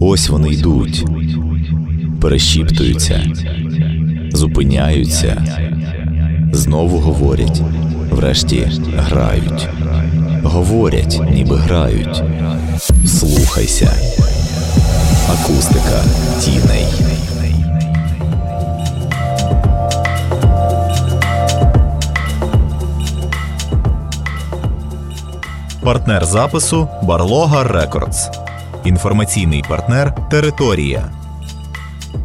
Ось вони йдуть, перешіптуються, зупиняються, знову говорять, врешті грають, говорять, ніби грають. Слухайся. Акустика тіней. Партнер запису Барлога Records. Інформаційний партнер Територія.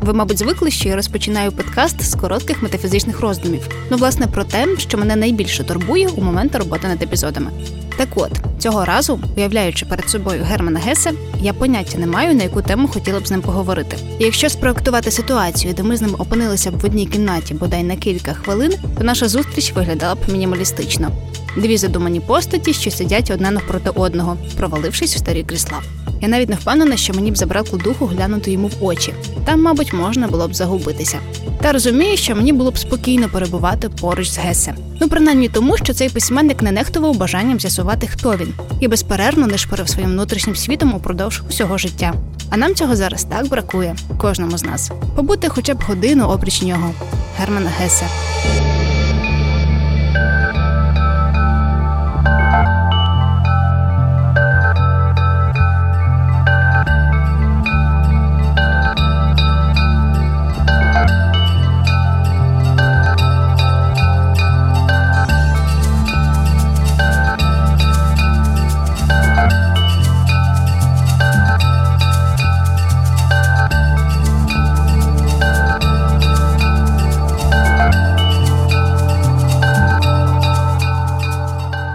Ви, мабуть, звикли, що я розпочинаю подкаст з коротких метафізичних роздумів. Ну, власне, про те, що мене найбільше турбує у момент роботи над епізодами. Так от цього разу, уявляючи перед собою Германа Гессе, я поняття не маю, на яку тему хотіла б з ним поговорити. І якщо спроектувати ситуацію, де ми з ним опинилися б в одній кімнаті, бодай на кілька хвилин, то наша зустріч виглядала б мінімалістично. Дві задумані постаті, що сидять одне навпроти одного, провалившись у старі крісла. Я навіть не впевнена, що мені б забракло духу глянути йому в очі. Там, мабуть, можна було б загубитися. Та розумію, що мені було б спокійно перебувати поруч з Гесе. Ну, принаймні тому, що цей письменник не нехтував бажанням з'ясувати, хто він, і безперервно не шпорив своїм внутрішнім світом упродовж усього життя. А нам цього зараз так бракує, кожному з нас. Побути хоча б годину опріч нього. Германа Гесе.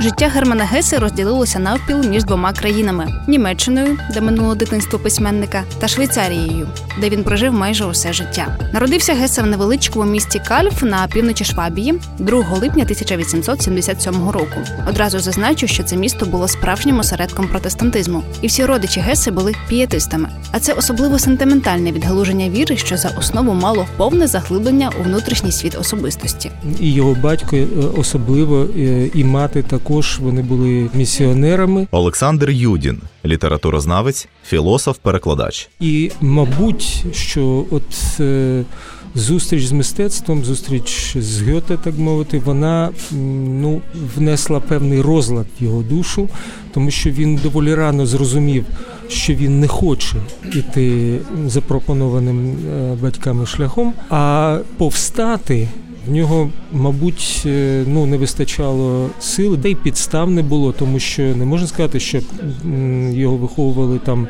Життя Германа Геси розділилося навпіл між двома країнами: Німеччиною, де минуло дитинство письменника, та Швейцарією, де він прожив майже усе життя. Народився Гесе в невеличкому місті Кальф на півночі Швабії 2 липня 1877 року. Одразу зазначу, що це місто було справжнім осередком протестантизму, і всі родичі Гесе були пієтистами. А це особливо сентиментальне відгалуження віри, що за основу мало повне заглиблення у внутрішній світ особистості. І його батько е, особливо е, і мати також вони були місіонерами. Олександр Юдін, літературознавець, філософ-перекладач. І, мабуть, що от е, зустріч з мистецтвом, зустріч з Гьоте, так мовити, вона ну, внесла певний розлад в його душу, тому що він доволі рано зрозумів, що він не хоче іти запропонованим е, батьками шляхом, а повстати. В нього, мабуть, е, ну не вистачало сили, де й підстав не було, тому що не можна сказати, що його виховували там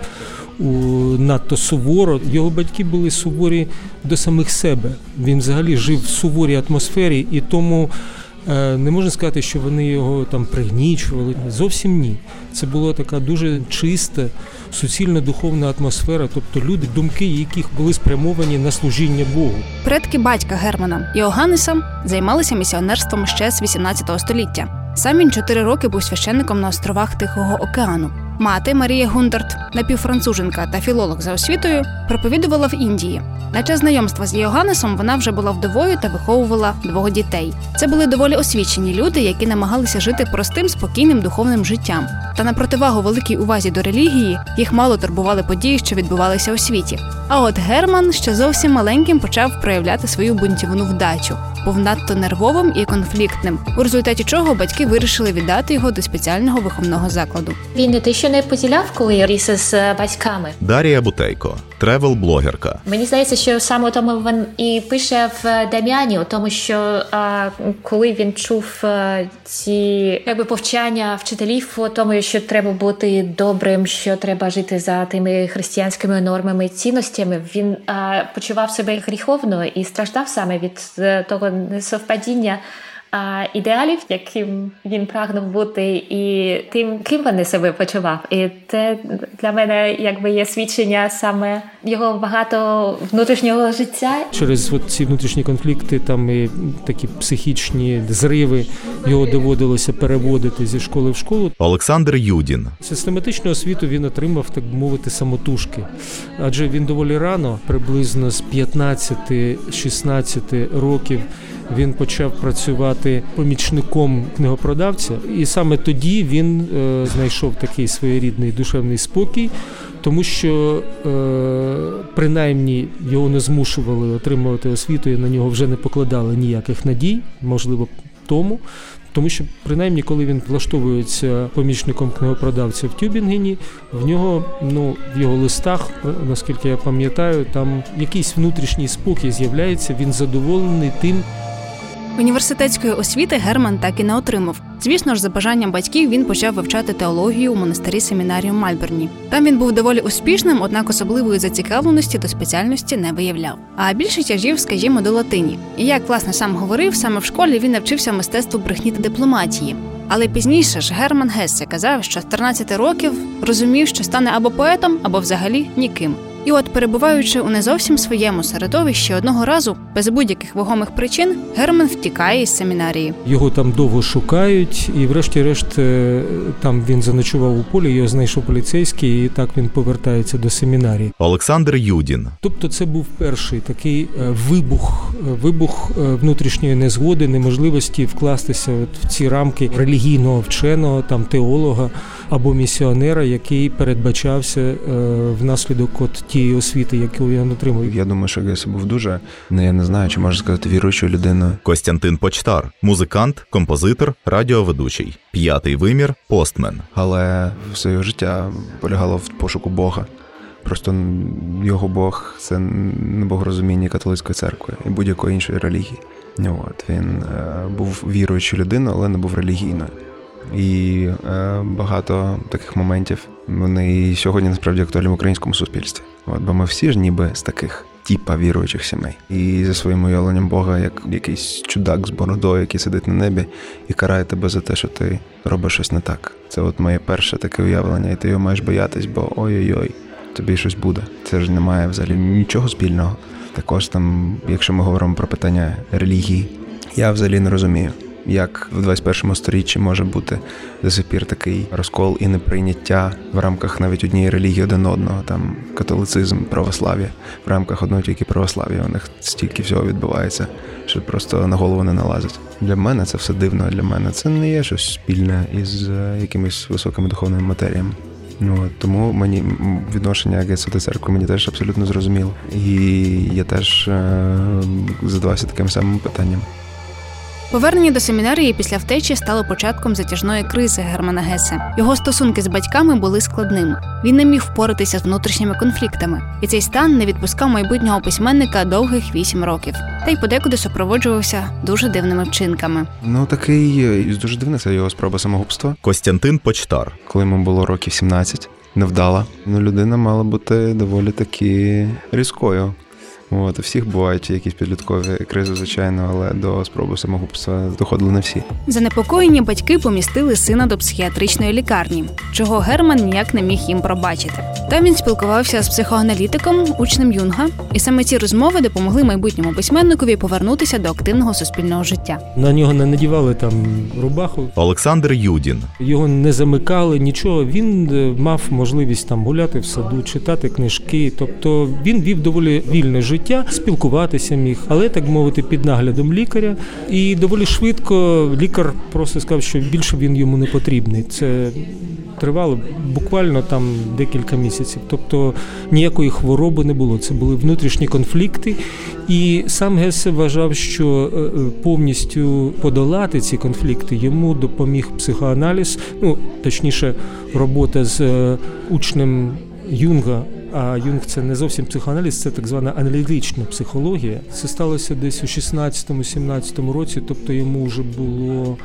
надто суворо. Його батьки були суворі до самих себе. Він взагалі жив в суворій атмосфері, і тому е, не можна сказати, що вони його там пригнічували. Зовсім ні. Це була така дуже чиста, суцільна духовна атмосфера, тобто люди, думки яких були спрямовані на служіння Богу. Предки батька Германа Йоганнеса займалися місіонерством ще з 18 століття. Сам він чотири роки був священником на островах Тихого океану. Мати Марія Гундарт, напівфранцуженка та філолог за освітою, проповідувала в Індії. На час знайомства з Йоганнесом вона вже була вдовою та виховувала двох дітей. Це були доволі освічені люди, які намагалися жити простим, спокійним духовним життям. Та на противагу великій увазі до релігії їх мало турбували події, що відбувалися у світі. А от Герман ще зовсім маленьким почав проявляти свою бунтівну вдачу, був надто нервовим і конфліктним, у результаті чого батьки вирішили віддати його до спеціального виховного закладу. Він ти що не поділяв, коли ріс з е, батьками? Дарія Бутейко, тревел-блогерка. Мені здається, що саме тому він і пише в Дам'яні, у тому, що а, коли він чув а, ці якби повчання вчителів у тому, що треба бути добрим, що треба жити за тими християнськими нормами і цінностями, він а, почував себе гріховно і страждав саме від е, того несовпадіння. А ідеалів, яким він прагнув бути, і тим, ким вони себе почував. І це для мене якби є свідчення саме його багато внутрішнього життя. Через от ці внутрішні конфлікти, там і такі психічні зриви, його доводилося переводити зі школи в школу. Олександр Юдін, Систематичну освіту він отримав, так би мовити, самотужки, адже він доволі рано, приблизно з 15-16 років. Він почав працювати помічником книгопродавця, і саме тоді він е, знайшов такий своєрідний душевний спокій, тому що е, принаймні його не змушували отримувати освіту, і на нього вже не покладали ніяких надій, можливо, тому. Тому що, принаймні, коли він влаштовується помічником книгопродавця в Тюбінгені, в нього, ну, в його листах, е, наскільки я пам'ятаю, там якийсь внутрішній спокій з'являється, він задоволений тим, Університетської освіти Герман так і не отримав. Звісно ж, за бажанням батьків він почав вивчати теологію у монастирі семінарію Мальберні. Там він був доволі успішним, однак особливої зацікавленості до спеціальності не виявляв. А більше тяжів, скажімо, до латині. І як власне сам говорив, саме в школі він навчився мистецтву брехні та дипломатії. Але пізніше ж Герман Гессе казав, що з 13 років розумів, що стане або поетом, або взагалі ніким. І от, перебуваючи у не зовсім своєму середовищі, одного разу, без будь-яких вагомих причин, Герман втікає із семінарії. Його там довго шукають, і, врешті-решт, е, там він заночував у полі, його знайшов поліцейський, і так він повертається до семінарії. Олександр Юдін, Тобто, це був перший такий е, вибух, е, вибух внутрішньої незгоди, неможливості вкластися от в ці рамки релігійного вченого, там теолога або місіонера, який передбачався е, внаслідок от тієї освіти, яку він отримав. Я думаю, що Гейс був дуже, ну я не знаю, чи можна сказати, віруючою людиною. Костянтин Почтар, музикант, композитор, радіоведучий, п'ятий вимір, постмен. але все його життя полягало в пошуку Бога. Просто його Бог це не богорозуміння католицької церкви і будь-якої іншої релігії. От він е, був віруючою людиною, але не був релігійною. І е, багато таких моментів вони сьогодні насправді актуальні в українському суспільстві. От, бо ми всі ж ніби з таких типа віруючих сімей. І за своїм уявленням Бога, як якийсь чудак з бородою, який сидить на небі і карає тебе за те, що ти робиш щось не так. Це от моє перше таке уявлення, і ти його маєш боятись, бо ой-ой-ой, тобі щось буде. Це ж немає взагалі нічого спільного. Також там, якщо ми говоримо про питання релігії, я взагалі не розумію. Як в 21 сторіччі може бути до сих пір такий розкол і неприйняття в рамках навіть однієї релігії один одного, там католицизм, православ'я, в рамках одного тільки православ'я у них стільки всього відбувається, що просто на голову не налазить. Для мене це все дивно. Для мене це не є щось спільне із е, якимись високими духовними матеріями. Ну тому мені відношення Гетсу до церкви мені теж абсолютно зрозуміло. І я теж е, задавався таким самим питанням. Повернення до семінарії після втечі стало початком затяжної кризи Германа Гесе. Його стосунки з батьками були складними. Він не міг впоратися з внутрішніми конфліктами, і цей стан не відпускав майбутнього письменника довгих вісім років, та й подекуди супроводжувався дуже дивними вчинками. Ну такий е, дуже дивна це його спроба самогубства. Костянтин Почтар, коли йому було років 17, невдала. Ну, людина мала бути доволі таки різкою. От, у всіх бувають якісь підліткові кризи, звичайно, але до спроби самогубства доходили не всі. Занепокоєні батьки помістили сина до психіатричної лікарні, чого Герман ніяк не міг їм пробачити. Там він спілкувався з психоаналітиком, учнем Юнга, і саме ці розмови допомогли майбутньому письменникові повернутися до активного суспільного життя. На нього не надівали там рубаху, Олександр Юдін, його не замикали, нічого. Він е, мав можливість там гуляти в саду, читати книжки. Тобто він вів доволі вільне життя, спілкуватися міг, але так мовити, під наглядом лікаря. І доволі швидко лікар просто сказав, що більше він йому не потрібний. Це тривало буквально там декілька місяців. Тобто ніякої хвороби не було. Це були внутрішні конфлікти. І сам Гесе вважав, що е, е, повністю подолати ці конфлікти йому допоміг психоаналіз, ну точніше, робота з е, учнем Юнга. А Юнг це не зовсім психоаналіз, це так звана аналітична психологія. Це сталося десь у 16-17 році, тобто йому вже було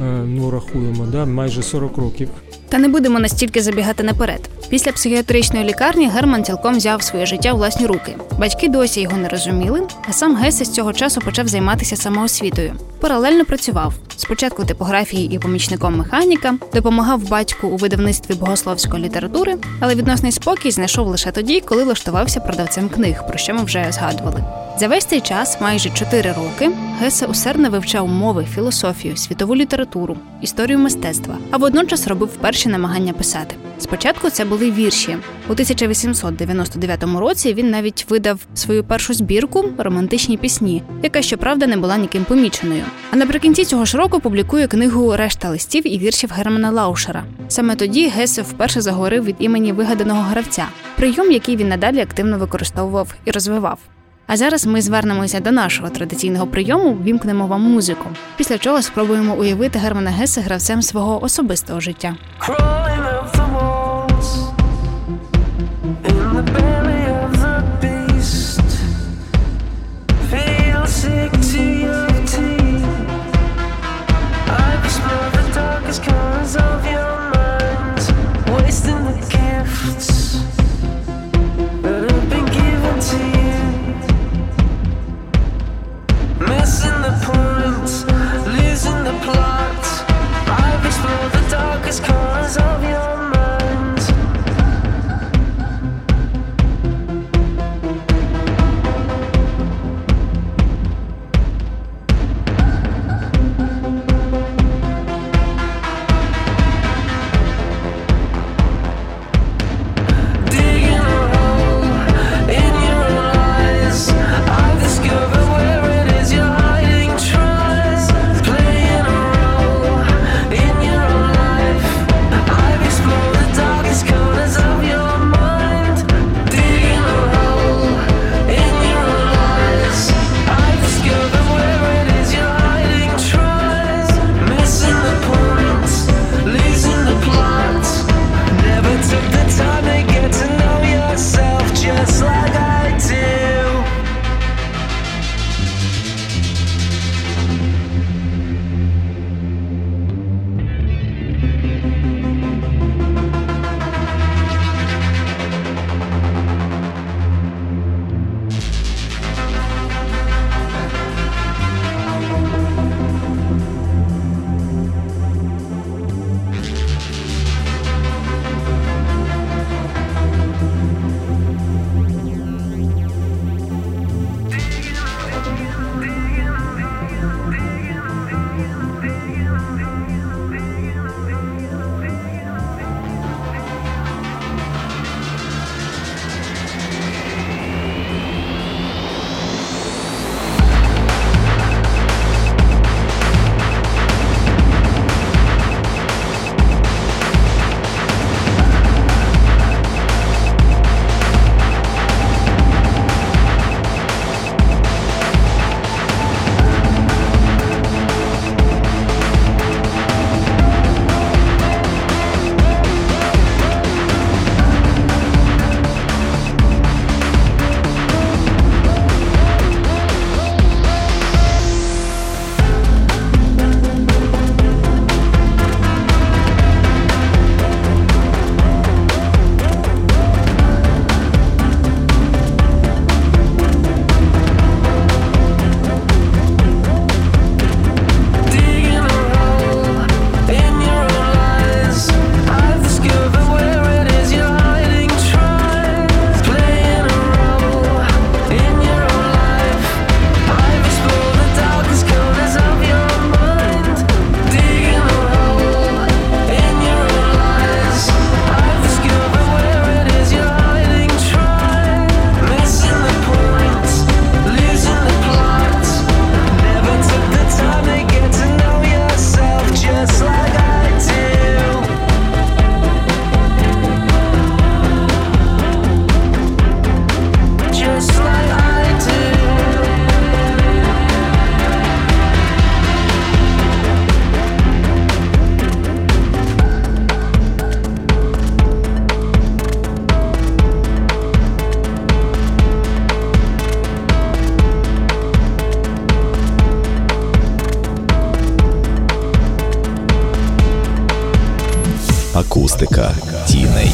е, ну рахуємо, да, майже 40 років. Та не будемо настільки забігати наперед. Після психіатричної лікарні Герман цілком взяв своє життя у власні руки. Батьки досі його не розуміли, а сам Гесе з цього часу почав займатися самоосвітою. Паралельно працював спочатку типографії і помічником механіка, допомагав батьку у видавництві богословської літератури, але відносний спокій знайшов лише тоді, коли влаштувався продавцем книг, про що ми вже згадували. За весь цей час, майже чотири роки, Гесе усердно вивчав мови, філософію, світову літературу, історію мистецтва, а водночас робив перші намагання писати. Спочатку це були вірші. У 1899 році він навіть видав свою першу збірку романтичні пісні, яка щоправда не була ніким поміченою. А наприкінці цього ж року публікує книгу Решта листів і віршів Германа Лаушера. Саме тоді Гесе вперше заговорив від імені вигаданого гравця, прийом, який він надалі активно використовував і розвивав. А зараз ми звернемося до нашого традиційного прийому, вімкнемо вам музику. Після чого спробуємо уявити Германа Гесе гравцем свого особистого життя. Акустика тіней.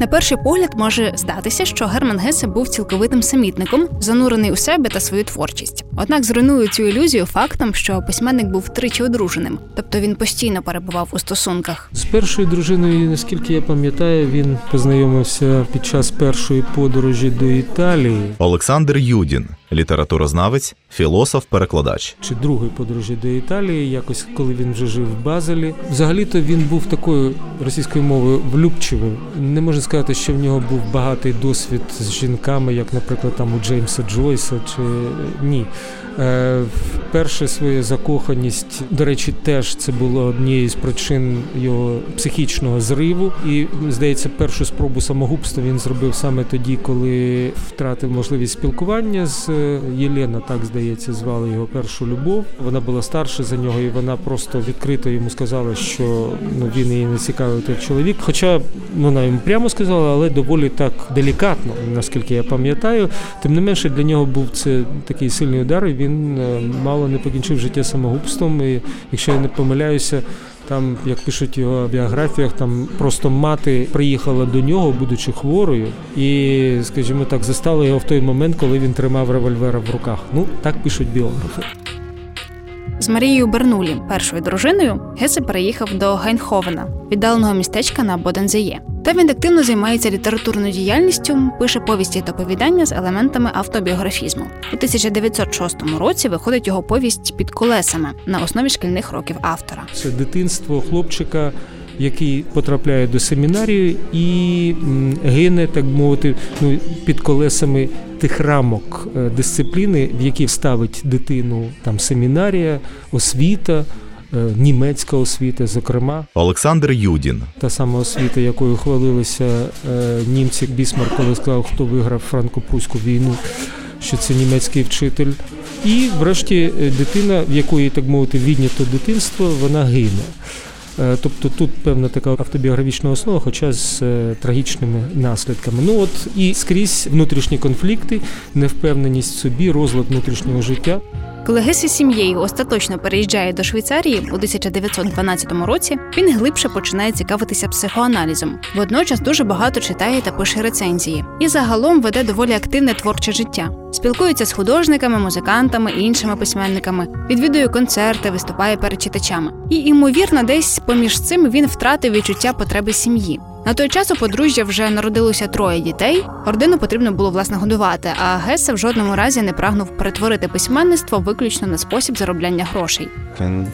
На перший погляд може здатися, що Герман Гесе був цілковитим самітником, занурений у себе та свою творчість. Однак зруйнує цю ілюзію фактом, що письменник був тричі одруженим, тобто він постійно перебував у стосунках. З першою дружиною, наскільки я пам'ятаю, він познайомився під час першої подорожі до Італії. Олександр Юдін, літературознавець, філософ-перекладач. чи другої подорожі до Італії, якось коли він вже жив в Базелі. Взагалі-то він був такою російською мовою влюбчивим. Не можна сказати, що в нього був багатий досвід з жінками, як, наприклад, там у Джеймса Джойса, чи ні. Е, Перше своє закоханість, до речі, теж це було однією з причин його психічного зриву. І здається, першу спробу самогубства він зробив саме тоді, коли втратив можливість спілкування з Єлена, так здається, звали його першу любов. Вона була старша за нього, і вона просто відкрито йому сказала, що ну він її не цікавий як чоловік. Хоча ну, вона йому прямо сказала, але доволі так делікатно, наскільки я пам'ятаю. Тим не менше, для нього був це такий сильний удар. і Він е, мало не покінчив життя самогубством. І якщо я не помиляюся. Там, як пишуть його біографіях, там просто мати приїхала до нього, будучи хворою, і, скажімо так, застала його в той момент, коли він тримав револьвера в руках. Ну, так пишуть біографи. З Марією Бернулі, першою дружиною, Гесе переїхав до Гайнховена, віддаленого містечка на Бодензеє. Та він активно займається літературною діяльністю, пише повісті та оповідання з елементами автобіографізму. У 1906 році виходить його повість під колесами на основі шкільних років автора. Це дитинство хлопчика, який потрапляє до семінарії і гине, так мовити, ну, під колесами тих рамок е, дисципліни, в які ставить дитину там семінарія, освіта, е, німецька освіта, зокрема. Олександр Юдін, Та сама освіта, якою хвалилися е, німці Бісмарк, коли сказав, хто виграв франко-прусську війну, що це німецький вчитель. І, врешті, дитина, в якої, так мовити, віднято дитинство, вона гине. Е, Тобто тут певна така автобіографічна основа, хоча з е, трагічними наслідками. Ну от і скрізь внутрішні конфлікти, невпевненість в собі, розлад внутрішнього життя. Коли Гес із сім'єю остаточно переїжджає до Швейцарії у 1912 році, він глибше починає цікавитися психоаналізом. Водночас дуже багато читає та пише рецензії. І загалом веде доволі активне творче життя. Спілкується з художниками, музикантами і іншими письменниками, відвідує концерти, виступає перед читачами. І ймовірно, десь поміж цим він втратив відчуття потреби сім'ї. На той час у подружжя вже народилося троє дітей. Родину потрібно було власне годувати, а Гесе в жодному разі не прагнув перетворити письменництво виключно на спосіб заробляння грошей. Він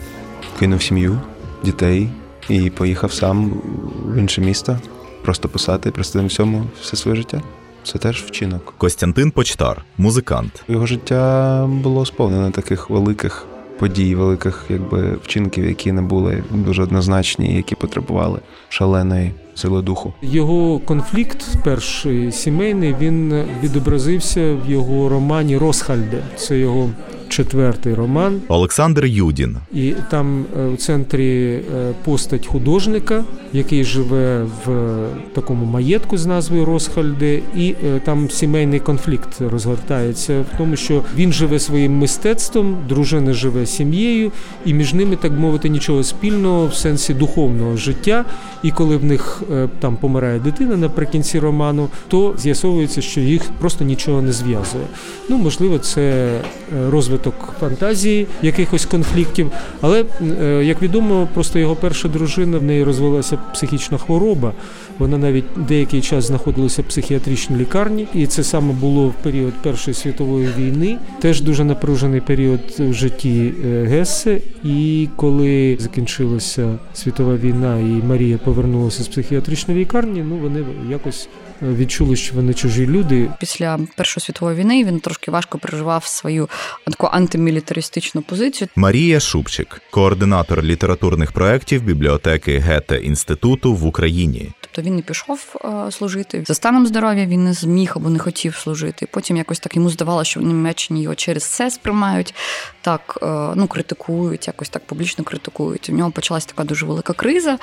кинув сім'ю, дітей і поїхав сам в інше місто, просто писати, присвятив всьому все своє життя. Це теж вчинок. Костянтин Почтар, музикант. Його життя було сповнене таких великих подій, великих якби вчинків, які не були дуже однозначні, які потребували шаленої сили духу. Його конфлікт, перший сімейний, він відобразився в його романі Росхальде. Це його четвертий роман. Олександр Юдін, І там е, у центрі е, постать художника, який живе в такому маєтку з назвою Росхальде, і е, там сімейний конфлікт розгортається в тому, що він живе своїм мистецтвом, дружина живе сім'єю, і між ними, так мовити, нічого спільного в сенсі духовного життя. І коли в них е, там помирає дитина наприкінці роману, то з'ясовується, що їх просто нічого не зв'язує. Ну, можливо, це е, розвиток фантазії, якихось конфліктів. Але е, як відомо, просто його перша дружина в неї розвилася психічна хвороба. Вона навіть деякий час знаходилася в психіатричній лікарні, і це саме було в період Першої світової війни. Теж дуже напружений період в житті Гесе. І коли закінчилася світова війна, і Марія повернулася з психіатричної лікарні, ну вони якось е, відчули, що вони чужі люди, Після Першої світової війни він трошки важко переживав свою таку антимілітаристичну позицію. Марія Шупчик, координатор літературних проєктів бібліотеки Гете інституту в Україні. Тобто він не пішов е, служити. За станом здоров'я він не зміг або не хотів служити. Потім якось так йому здавалося, що в Німеччині його через це сприймають, так е, ну критикують, якось так публічно критикують. У нього почалась така дуже велика криза.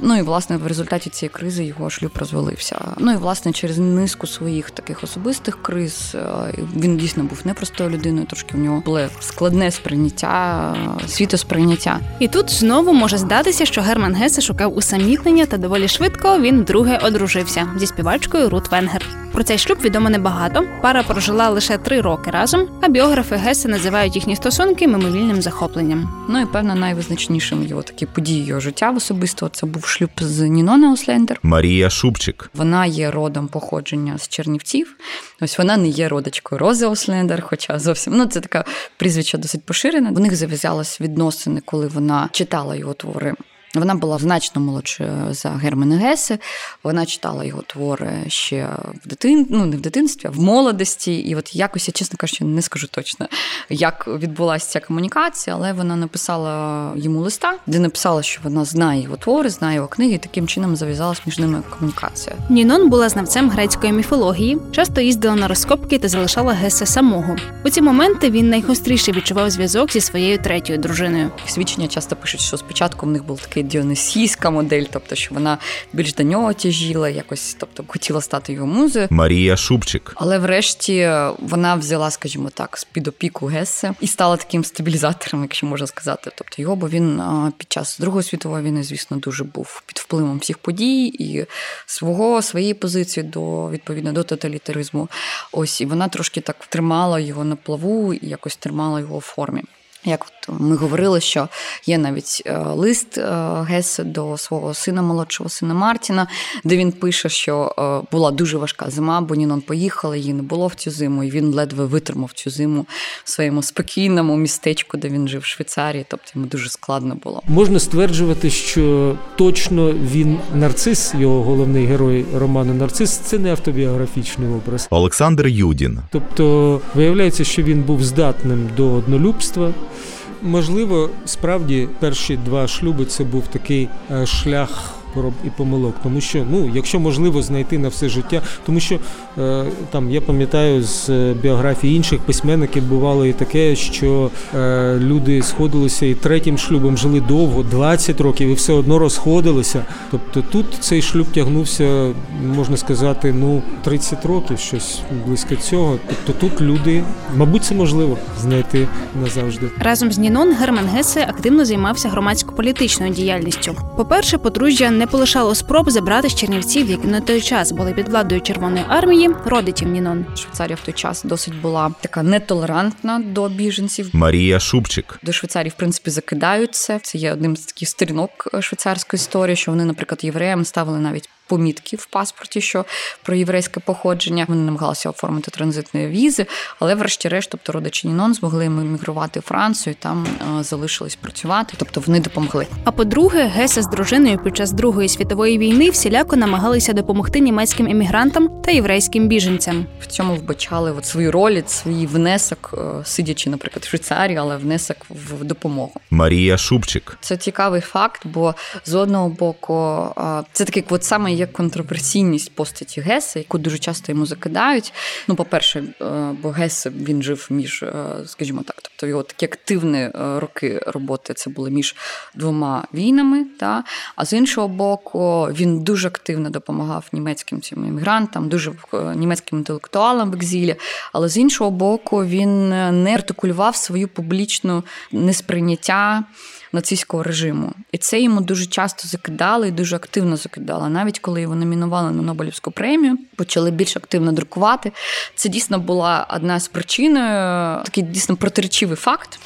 Ну і власне в результаті цієї кризи його шлюб розвалився. Ну і власне через низку своїх таких особистих криз е, він дійсно був непростою людиною. Трошки в нього було складне сприйняття, світосприйняття. І тут знову може здатися, що Герман Гесе шукав усамітнення, та доволі швидко він вдруге одружився зі співачкою Рут Венгер. Про цей шлюб відомо небагато. Пара прожила лише три роки разом, а біографи Геса називають їхні стосунки мимовільним захопленням. Ну і певно, найвизначнішим його такі події його життя особисто це був шлюб з Нінона Ослендер. Марія Шубчик, Вона є родом походження з Чернівців. Ось вона не є родичкою Рози Ослендер, хоча зовсім ну це така прізвище досить поширене. В них зав'язалось відносини, коли вона читала його твори. Вона була значно молодшою за Германа Гесе. Вона читала його твори ще в дитин... ну, не в дитинстві, а в молодості. І от якось я, чесно кажучи, не скажу точно, як відбулася ця комунікація, але вона написала йому листа, де написала, що вона знає його твори, знає його книги, і таким чином зав'язалась між ними комунікація. Нінон була знавцем грецької міфології, часто їздила на розкопки та залишала Геса самого. У ці моменти він найгостріше відчував зв'язок зі своєю третьою дружиною. Свідчення часто пишуть, що спочатку в них був такий діонисійська модель, тобто що вона більш до нього тяжіла, якось, тобто хотіла стати його музою. Марія Шубчик, Але врешті вона взяла, скажімо так, з під опіку Гесе і стала таким стабілізатором, якщо можна сказати. Тобто його, бо він під час Другої світової війни, звісно, дуже був під впливом всіх подій і свого своєї позиції до відповідно до тоталітаризму. Ось і вона трошки так тримала його на плаву і якось тримала його в формі. Як от ми говорили, що є навіть е, лист е, Гесе до свого сина, молодшого сина Мартіна, де він пише, що е, була дуже важка зима, бо Нінон поїхала, її не було в цю зиму, і він ледве витримав цю зиму в своєму спокійному містечку, де він жив в Швейцарії. Тобто йому дуже складно було. Можна стверджувати, що точно він нарцис, його головний герой роману Нарцис, це не автобіографічний образ. Олександр Юдін, Тобто виявляється, що він був здатним до однолюбства. Можливо, справді перші два шлюби це був такий е, шлях проб і помилок, тому що ну, якщо можливо знайти на все життя, тому що е, там я пам'ятаю з е, біографії інших письменників бувало і таке, що е, люди сходилися і третім шлюбом жили довго, 20 років, і все одно розходилися. Тобто тут цей шлюб тягнувся, можна сказати, ну 30 років, щось близько цього. Тобто тут люди, мабуть, це можливо знайти назавжди. Разом з Нінон Герман Гесе активно займався громадсько-політичною діяльністю. По-перше, подружжя не полишало спроб забрати з Чернівців, які на той час були під владою Червоної армії, родичів Нінон. Швейцарія в той час досить була така нетолерантна до біженців. Марія Шубчик, До Швейцарії, в принципі, закидаються. це. Є одним з таких сторінок е, швейцарської історії, що вони, наприклад, євреям ставили навіть помітки в паспорті, що про єврейське походження. Вони намагалися оформити транзитні візи, але, врешті-решт, тобто родичі Нінон змогли емігрувати в Францію, і там е, залишились працювати. Тобто вони допомогли. А по-друге, Гесе з дружиною під час Другої світової війни всіляко намагалися допомогти німецьким емігрантам та єврейським біженцям. В цьому вбачали от свою роль, свій внесок, е, сидячи, наприклад, в Швейцарії, але внесок в допомогу. Марія Шубчик, Це цікавий факт, бо з одного боку а, це такий от саме є контроверсійність постаті Геса, яку дуже часто йому закидають. Ну, по-перше, е, бо Гес він жив між, е, скажімо так, тобто його такі активні е, роки роботи це були між двома війнами. Та? А з іншого боку, він дуже активно допомагав німецьким цим іммігрантам, дуже німецьким інтелектуалам в екзілі. Але з іншого боку, він не артикулював свою публічну несприйняття нацистського режиму. І це йому дуже часто закидали і дуже активно закидали. Навіть його номінували на Нобелівську премію, почали більш активно друкувати. Це дійсно була одна з причин, е, такий дійсно протиречивий факт.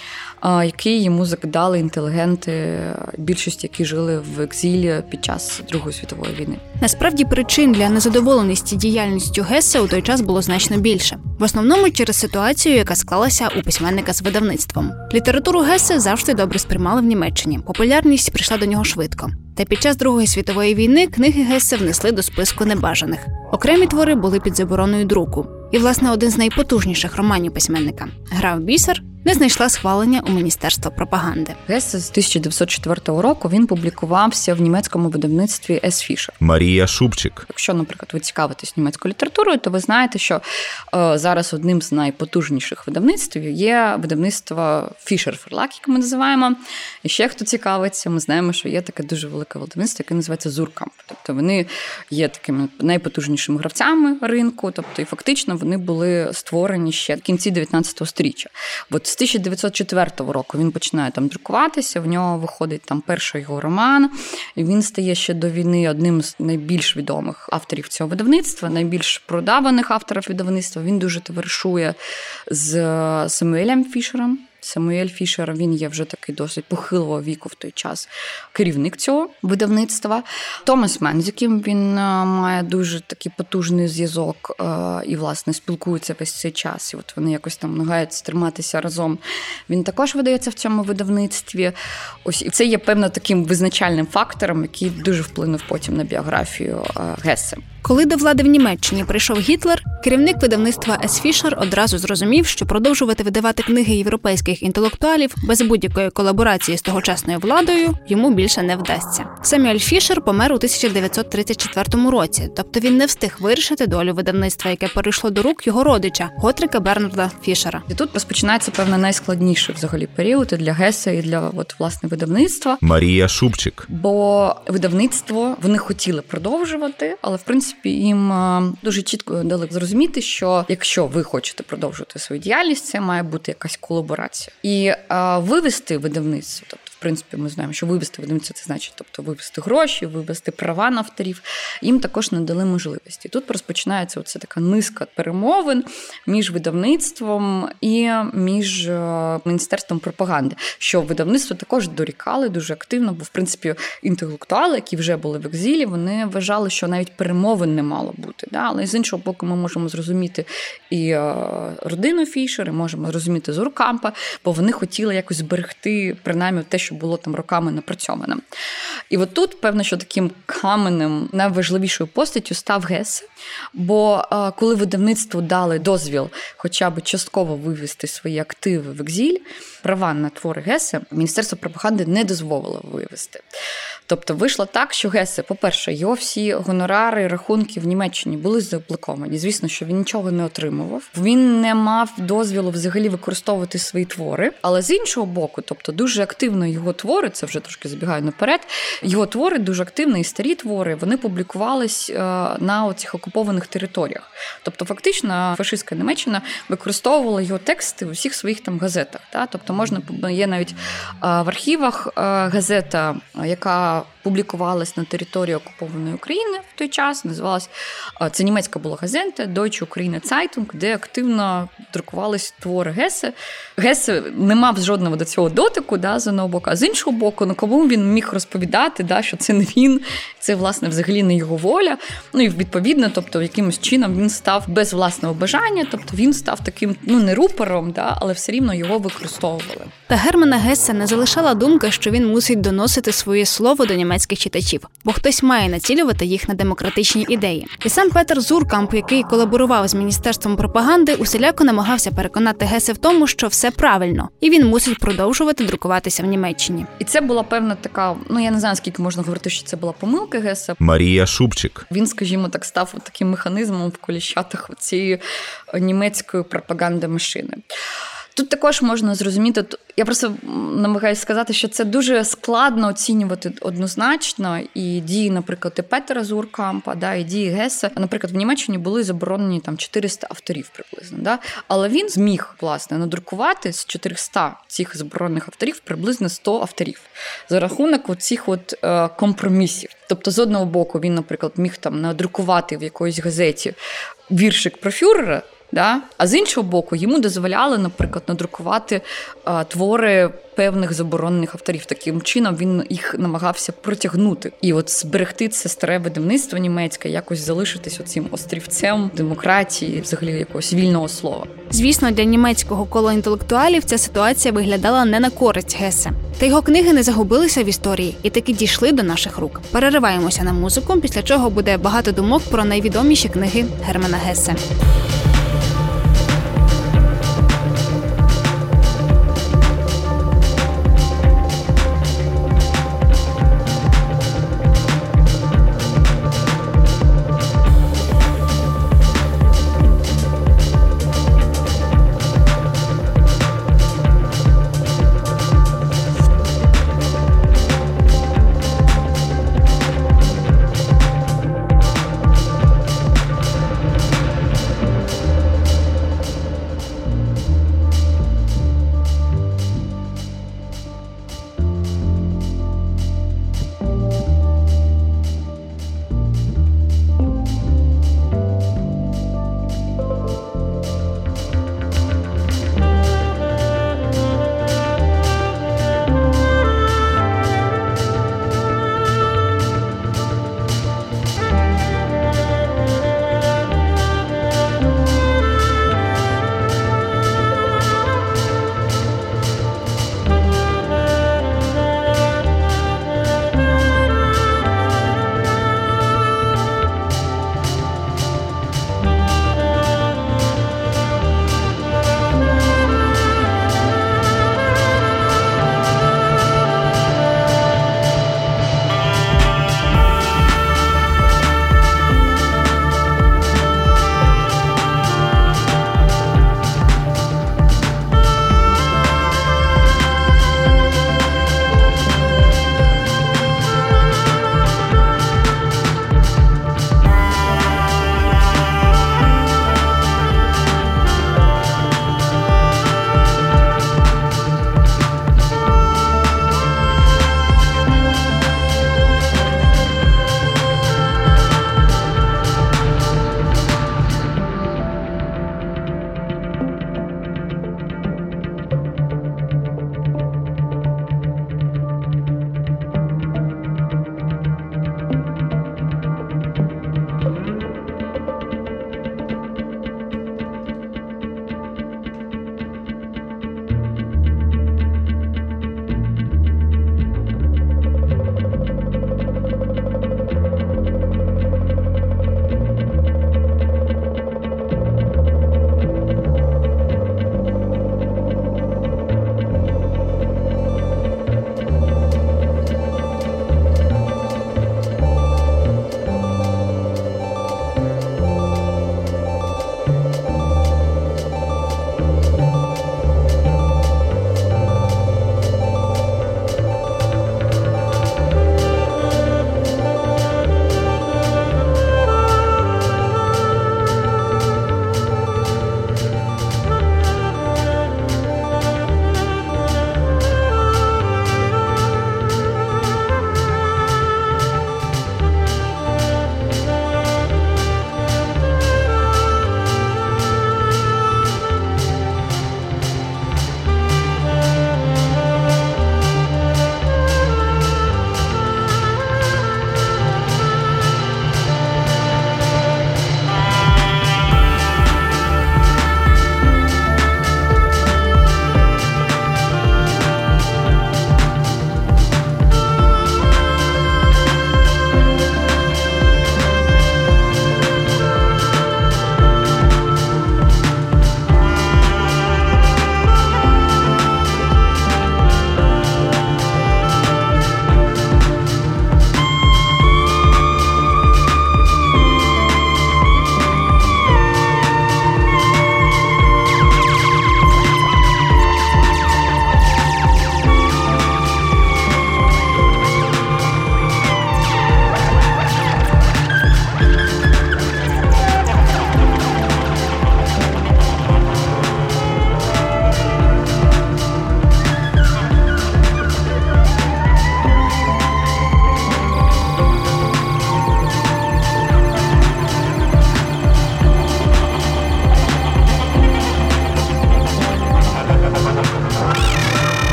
Який йому закидали інтелігенти, більшість, які жили в екзілі під час Другої світової війни. Насправді причин для незадоволеності діяльністю Гесе у той час було значно більше. В основному через ситуацію, яка склалася у письменника з видавництвом. Літературу Гесе завжди добре сприймали в Німеччині. Популярність прийшла до нього швидко. Та під час Другої світової війни книги Гесе внесли до списку небажаних. Окремі твори були під забороною друку. І, власне, один з найпотужніших романів письменника Гра в бісер не знайшла схвалення у міністерства пропаганди. Гесе з 1904 року він публікувався в німецькому видавництві С. Фішер. Марія Шубчик, Якщо, наприклад, ви цікавитесь німецькою літературою, то ви знаєте, що е, зараз одним з найпотужніших видавництв є видавництво Fisher Verlag, яке ми називаємо. І ще хто цікавиться, ми знаємо, що є таке дуже велике видавництво, яке називається Зуркамп. Тобто вони є такими найпотужнішими гравцями ринку, тобто і фактично вони були створені ще в кінці 19 століття. От з 1904 року він починає там друкуватися. В нього виходить там перший його роман. І він стає ще до війни одним з найбільш відомих авторів цього видавництва, найбільш продаваних авторів видавництва. Він дуже товаришує з Самуелем Фішером. Самуель Фішер він є вже такий досить похилого віку в той час керівник цього видавництва. Томас Мен, з яким він е, має дуже такий потужний зв'язок е, і, власне, спілкується весь цей час. І от вони якось там намагаються триматися разом. Він також видається в цьому видавництві. Ось і це є певно таким визначальним фактором, який дуже вплинув потім на біографію е, Гесе. Коли до влади в Німеччині прийшов Гітлер, керівник видавництва С. Фішер одразу зрозумів, що продовжувати видавати книги європейських інтелектуалів без будь-якої колаборації з тогочасною владою йому більше не вдасться. Семюель Фішер помер у 1934 році, тобто він не встиг вирішити долю видавництва, яке перейшло до рук його родича Готрика Бернарда Фішера. І тут розпочинається певно найскладніший взагалі період і для Геса, і для от, власне видавництва. Марія Шубчик, Бо видавництво вони хотіли продовжувати, але в принципі їм е, дуже чітко дали зрозуміти, що якщо ви хочете продовжувати свою діяльність, це має бути якась колаборація. І е, вивести видавництво, тобто, принципі, ми знаємо, що вивести видавництво це значить, тобто вивести гроші, вивести права на авторів. Їм також не дали можливості. Тут розпочинається оце така низка перемовин між видавництвом і між е, міністерством пропаганди, що видавництво також дорікали дуже активно, бо в принципі інтелектуали, які вже були в екзилі, вони вважали, що навіть перемовин не мало бути. Да? Але з іншого боку, ми можемо зрозуміти і е, родину Фішер, і можемо зрозуміти Зуркампа, бо вони хотіли якось зберегти принаймні те, що було там роками напрацьоване. І от тут, певно, що таким каменем найважливішою постаттю став Гес. Бо е, коли видавництву дали дозвіл хоча б частково вивести свої активи в екзіль, права на твори Геса, Міністерство пропаганди не дозволило вивести. Тобто вийшло так, що Гесе, по-перше, його всі гонорари, рахунки в Німеччині були заблоковані. Звісно, що він нічого не отримував. Він не мав дозволу взагалі використовувати свої твори. Але з іншого боку, тобто дуже активно його твори, це вже трошки забігаю наперед. Його твори дуже активно і старі твори вони публікувались е, на оцих окупованих територіях. Тобто, фактично, фашистська Німеччина використовувала його тексти в усіх своїх там газетах. Та? Тобто, можна є навіть е, в архівах е, газета, яка about публікувалась на території окупованої України в той час. Називалась це німецька була газета Deutsche Ukraine Zeitung, де активно друкувались твори Гесе. Гесе не мав жодного до цього дотику, да, з одного боку, а з іншого боку, ну кому він міг розповідати, да, що це не він, це власне взагалі не його воля. Ну і відповідно, тобто, якимось чином він став без власного бажання, тобто він став таким, ну не рупором, да, але все рівно його використовували. Та Германа Гесса не залишала думка, що він мусить доносити своє слово до німецьких читачів, бо хтось має націлювати їх на демократичні ідеї. І сам Петер Зуркамп, який колаборував з міністерством пропаганди, усіляко намагався переконати Гесе в тому, що все правильно, і він мусить продовжувати друкуватися в Німеччині. І це була певна така, ну я не знаю, скільки можна говорити, що це була помилка Геса. Марія Шубчик, Він, скажімо так, став таким механізмом в коліщатах цієї німецької пропаганди машини. Тут також можна зрозуміти, я просто намагаюся сказати, що це дуже складно оцінювати однозначно. І дії, наприклад, і Петера Зуркампа, да, і дії Геса. Наприклад, в Німеччині були заборонені там 400 авторів приблизно. Да? Але він зміг власне надрукувати з 400 цих заборонених авторів приблизно 100 авторів за рахунок цих от е, компромісів. Тобто, з одного боку, він, наприклад, міг там надрукувати в якоїсь газеті віршик про фюрера. Да? А з іншого боку, йому дозволяли, наприклад, надрукувати а, твори певних заборонених авторів. Таким чином він їх намагався протягнути. І от зберегти це старе видавництво німецьке, якось залишитись оцим острівцем демократії, взагалі якогось вільного слова. Звісно, для німецького кола інтелектуалів ця ситуація виглядала не на користь Гесе. Та його книги не загубилися в історії і таки дійшли до наших рук. Перериваємося на музику, після чого буде багато думок про найвідоміші книги Германа Гесе. Thank you.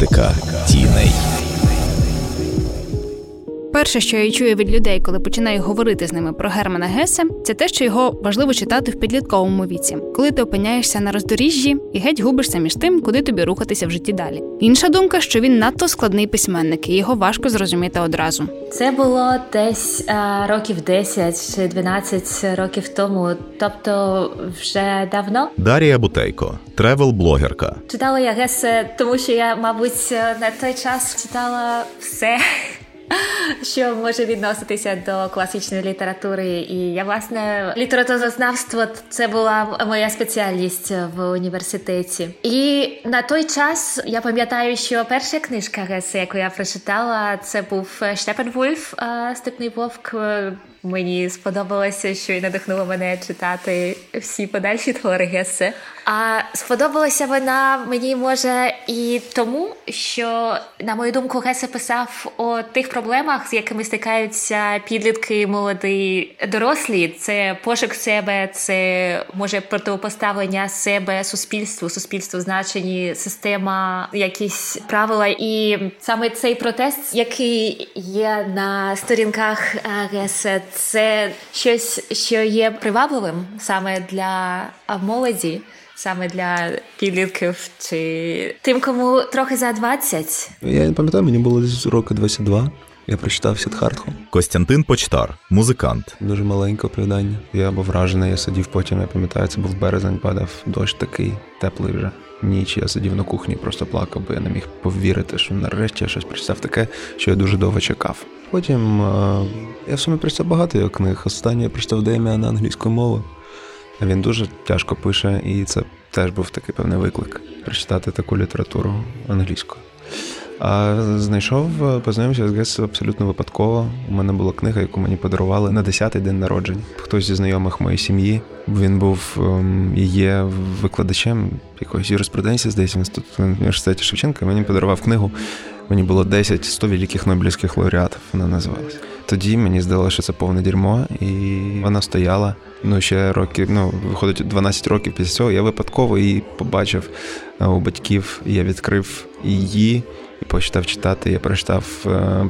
Акустика тіней. Перше, що я чую від людей, коли починаю говорити з ними про Германа Гесе, це те, що його важливо читати в підлітковому віці, коли ти опиняєшся на роздоріжжі і геть губишся між тим, куди тобі рухатися в житті далі. Інша думка, що він надто складний письменник, і його важко зрозуміти одразу. Це було десь а, років 10 чи 12 років тому, тобто вже давно. Дарія Бутейко, тревел-блогерка. Читала я Гесе, тому що я, мабуть, на той час читала все. Що може відноситися до класичної літератури, і я власне літературознавство це була моя спеціальність в університеті. І на той час я пам'ятаю, що перша книжка Гесе, яку я прочитала, це був Штепенвульф Степний Вовк. Мені сподобалося, що й надихнуло мене читати всі подальші твори Гесе. А сподобалася вона мені може і тому, що, на мою думку, Гесе писав о тих проблемах, з якими стикаються підлітки, молоді, дорослі. Це пошук себе, це може протипоставлення себе суспільству, суспільству в значенні система, якісь правила. І саме цей протест, який є на сторінках Гесе, це щось, що є привабливим саме для молоді. Саме для підлітків чи тим, кому трохи за 20. Я не пам'ятаю, мені було десь роки 22. Я прочитав Сідхартху. Костянтин Почтар, музикант. Дуже маленьке оповідання. Я був вражений, я сидів потім, я пам'ятаю, це був березень, падав дощ такий, теплий вже. Ніч я сидів на кухні, просто плакав, бо я не міг повірити, що нарешті я щось прочитав таке, що я дуже довго чекав. Потім е- я в сумі прочитав багато його книг. Останнє я прочитав Деміана англійською мовою. Він дуже тяжко пише, і це теж був такий певний виклик прочитати таку літературу англійською. А знайшов, познайомився з Гес абсолютно випадково. У мене була книга, яку мені подарували на 10-й день народження. Хтось зі знайомих моєї сім'ї. Він був ем, і є викладачем якоїсь юриспруденції, здається, в інституту університеті Шевченка. Мені подарував книгу. Мені було 10 100 великих нобелівських лауреатів. Вона називалась. Тоді мені здалося, що це повне дерьмо, і вона стояла. Ну, ще років, ну, виходить 12 років після цього. Я випадково її побачив у батьків. Я відкрив її і почав читати. Я прочитав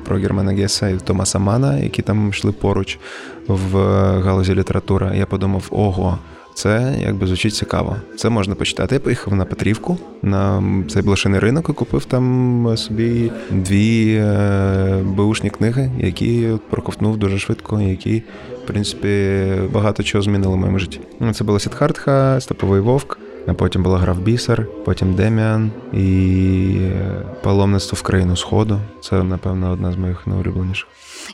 про Германа Геса і Томаса Мана, які там йшли поруч в галузі літератури. Я подумав: ого. Це якби звучить цікаво. Це можна почитати. Я поїхав на Петрівку на цей блошиний ринок і купив там собі дві е, беушні книги, які проковтнув дуже швидко, які, в принципі, багато чого змінили в моєму житті. Ну, Це була Сідхартха, Степовий Вовк. А потім була гра в бісер, потім Деміан і паломництво в країну Сходу. Це, напевно, одна з моїх найулюбленіших.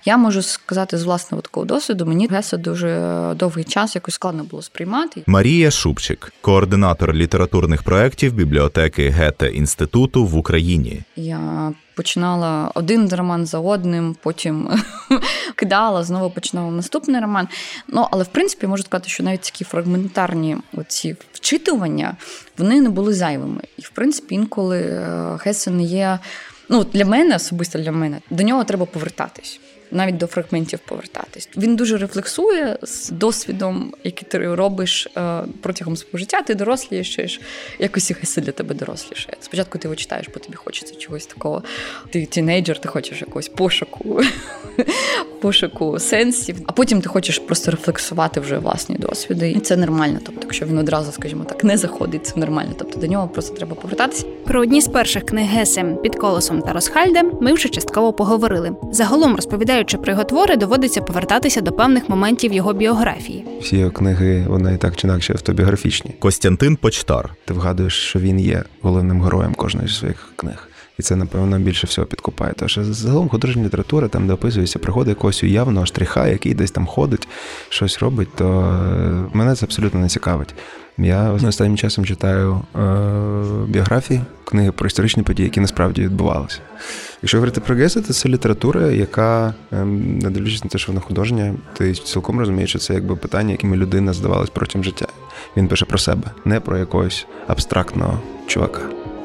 Я можу сказати з власного такого досвіду, мені Геса дуже довгий час якось складно було сприймати. Марія Шупчик, координатор літературних проєктів бібліотеки Гете інституту в Україні. Я починала один роман за одним, потім кидала, знову починала наступний роман. Ну, але в принципі можу сказати, що навіть такі фрагментарні оці вчитування вони не були зайвими. І в принципі, інколи Гесе не є. Ну, для мене, особисто для мене, до нього треба повертатись. Навіть до фрагментів повертатись. Він дуже рефлексує з досвідом, який ти робиш е, протягом свого життя. Ти дорослішаєш, якось і для тебе дорослішає. Спочатку ти його читаєш, бо тобі хочеться чогось такого. Ти тінейджер, ти хочеш якогось пошуку, пошуку сенсів, а потім ти хочеш просто рефлексувати вже власні досвіди. І це нормально. Тобто, якщо він одразу, скажімо так, не заходить, це нормально. Тобто до нього просто треба повертатись. Про одні з перших книг Гесе під колесом та Росхальде ми вже частково поговорили. Загалом розповідаючи про його твори, доводиться повертатися до певних моментів його біографії. Всі його книги, вони так чи інакше автобіографічні. Костянтин Почтар. Ти вгадуєш, що він є головним героєм кожної з своїх книг. І це, напевно, більше всього підкупає. Тому що загалом художня література, там, де описується пригоди якогось уявного штриха, який десь там ходить, щось робить, то мене це абсолютно не цікавить. Я останнім часом читаю е, біографії, книги про історичні події, які насправді відбувалися. Якщо говорити про Геса, то це література, яка, е, не дивлячись на те, що вона художня, ти цілком розумієш, що це якби питання, якими людина здавалась протягом життя. Він пише про себе, не про якогось абстрактного чувака.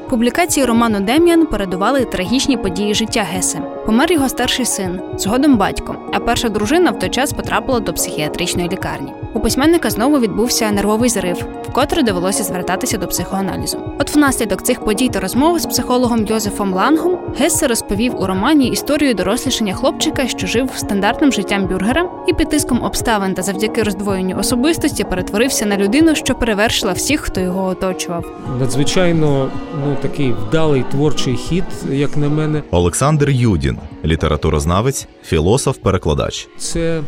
Публікації роману Дем'ян передували трагічні події життя Гесе. Помер його старший син, згодом батько, а перша дружина в той час потрапила до психіатричної лікарні. У письменника знову відбувся нервовий зрив, вкотре довелося звертатися до психоаналізу. От внаслідок цих подій та розмов з психологом Йозефом Лангом Гессе розповів у романі історію дорослішання хлопчика, що жив стандартним життям бюргера, і під тиском обставин та завдяки роздвоєнню особистості перетворився на людину, що перевершила всіх, хто його оточував. Надзвичайно ну, такий вдалий творчий хід, як на мене. Олександр Юдін, літературознавець, філософ-перекладач. Це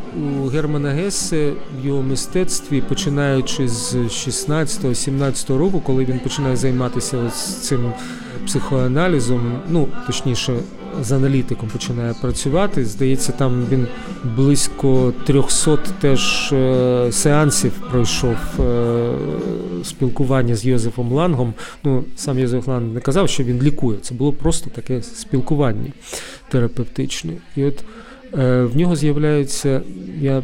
у Германа Гессе в його мистецтві, починаючи з 16-17 року, коли він починає займатися ось цим психоаналізом, ну точніше, з аналітиком починає працювати. Здається, там він близько 300 теж е, сеансів пройшов е, спілкування з Йозефом Лангом. Ну, сам Йозеф Ланг не казав, що він лікує. Це було просто таке спілкування терапевтичне. І от В нього з'являється, я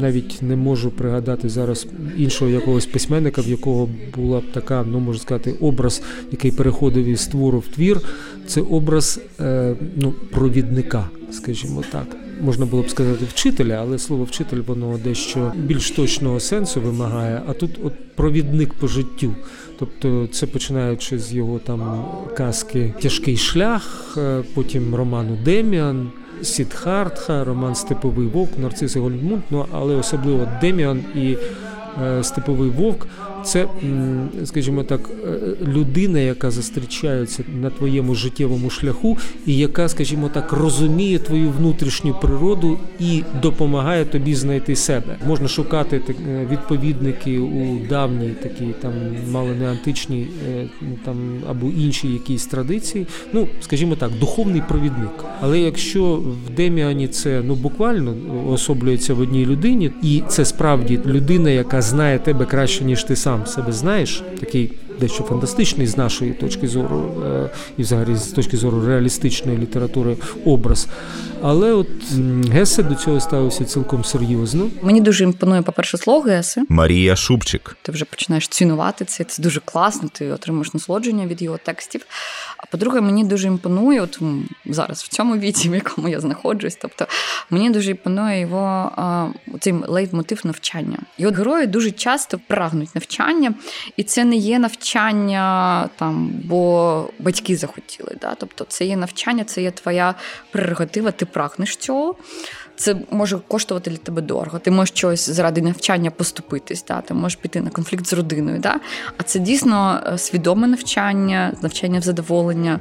навіть не можу пригадати зараз іншого якогось письменника, в якого була б така, ну можна сказати, образ, який переходив із твору в твір. Це образ е, ну, провідника, скажімо так. Можна було б сказати вчителя, але слово вчитель воно дещо більш точного сенсу вимагає. А тут от провідник по життю. Тобто це починаючи з його там казки Тяжкий шлях, е, потім роману Деміан. Сідхартха, роман Степовий Вовк, Нарцис і Гольдмунд, ну але особливо Деміан і е, Степовий Вовк. Це, скажімо так, е, людина, яка зустрічається на твоєму життєвому шляху, і яка, скажімо так, розуміє твою внутрішню природу і допомагає тобі знайти себе. Можна шукати е, відповідники у давній такій там мало не античній е, там або іншій якійсь традиції. Ну, скажімо так, духовний провідник. Але якщо в Деміані це ну буквально особлюється в одній людині, і це справді людина, яка знає тебе краще ніж ти сам себе знаєш, такий дещо фантастичний з нашої точки зору, е, і взагалі з точки зору реалістичної літератури образ. Але от Гесе до цього ставився цілком серйозно. Мені дуже імпонує, по-перше, слог Геси. Марія Шубчик, Ти вже починаєш цінувати це. Це дуже класно, ти отримуєш насолодження від його текстів. А по-друге, мені дуже імпонує, от зараз в цьому віці, в якому я знаходжусь. Тобто мені дуже імпонує його а, цей лейтмотив навчання. І от герої дуже часто прагнуть навчання, і це не є навчання там, бо батьки захотіли. Да? Тобто це є навчання, це є твоя прерогатива, ти прагнеш цього. Це може коштувати для тебе дорого. Ти можеш щось заради навчання поступитись, да? ти можеш піти на конфлікт з родиною. Да? А це дійсно е, свідоме навчання, навчання в задоволення.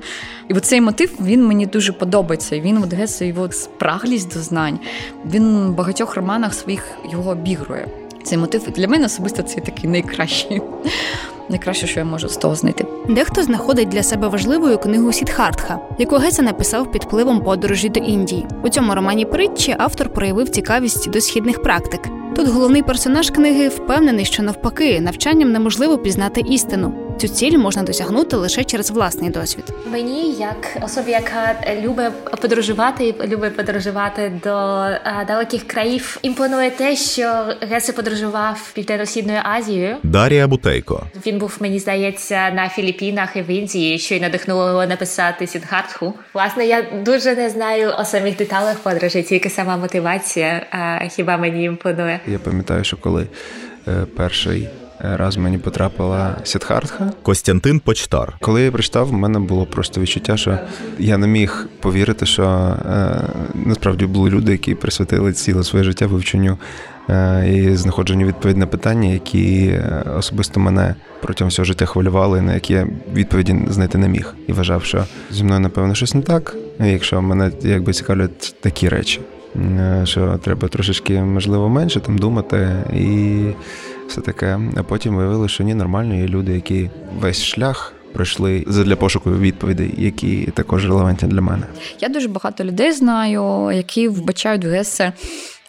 І оцей мотив він мені дуже подобається. Він от Гесе, його спраглість до знань. Він в багатьох романах своїх його обігрує. Цей мотив для мене особисто це такий найкращий. Найкраще, що я можу з того знайти. Дехто знаходить для себе важливою книгу Сідхартха, яку Геса написав під впливом подорожі до Індії. У цьому романі притчі автор проявив цікавість до східних практик. Тут головний персонаж книги впевнений, що навпаки, навчанням неможливо пізнати істину. Цю ціль можна досягнути лише через власний досвід. Мені, як особі, яка любить подорожувати, і любить подорожувати до а, далеких країв, імпонує те, що Гесе подорожував південно-східною Азією. Дарія Бутейко, Він був, мені здається, на Філіппінах і в Індії, що й надихнуло його написати Сідхартху. Власне, я дуже не знаю о самих деталях подорожі, тільки сама мотивація а, хіба мені імпонує. Я пам'ятаю, що коли е, перший раз мені потрапила Сідхартха, Костянтин Почтар, коли я прочитав, в мене було просто відчуття, що я не міг повірити, що е, насправді були люди, які присвятили ціле своє життя вивченню е, і знаходженню відповідь на питання, які е, особисто мене протягом всього життя хвилювали, на які я відповіді знайти не міг. І вважав, що зі мною, напевно, щось не так, якщо мене якби цікавлять такі речі. Е, Що треба трошечки, можливо, менше там думати і все таке. А потім виявилося, що ні, нормально є люди, які весь шлях пройшли для пошуку відповідей, які також релевантні для мене. Я дуже багато людей знаю, які вбачають в Гесе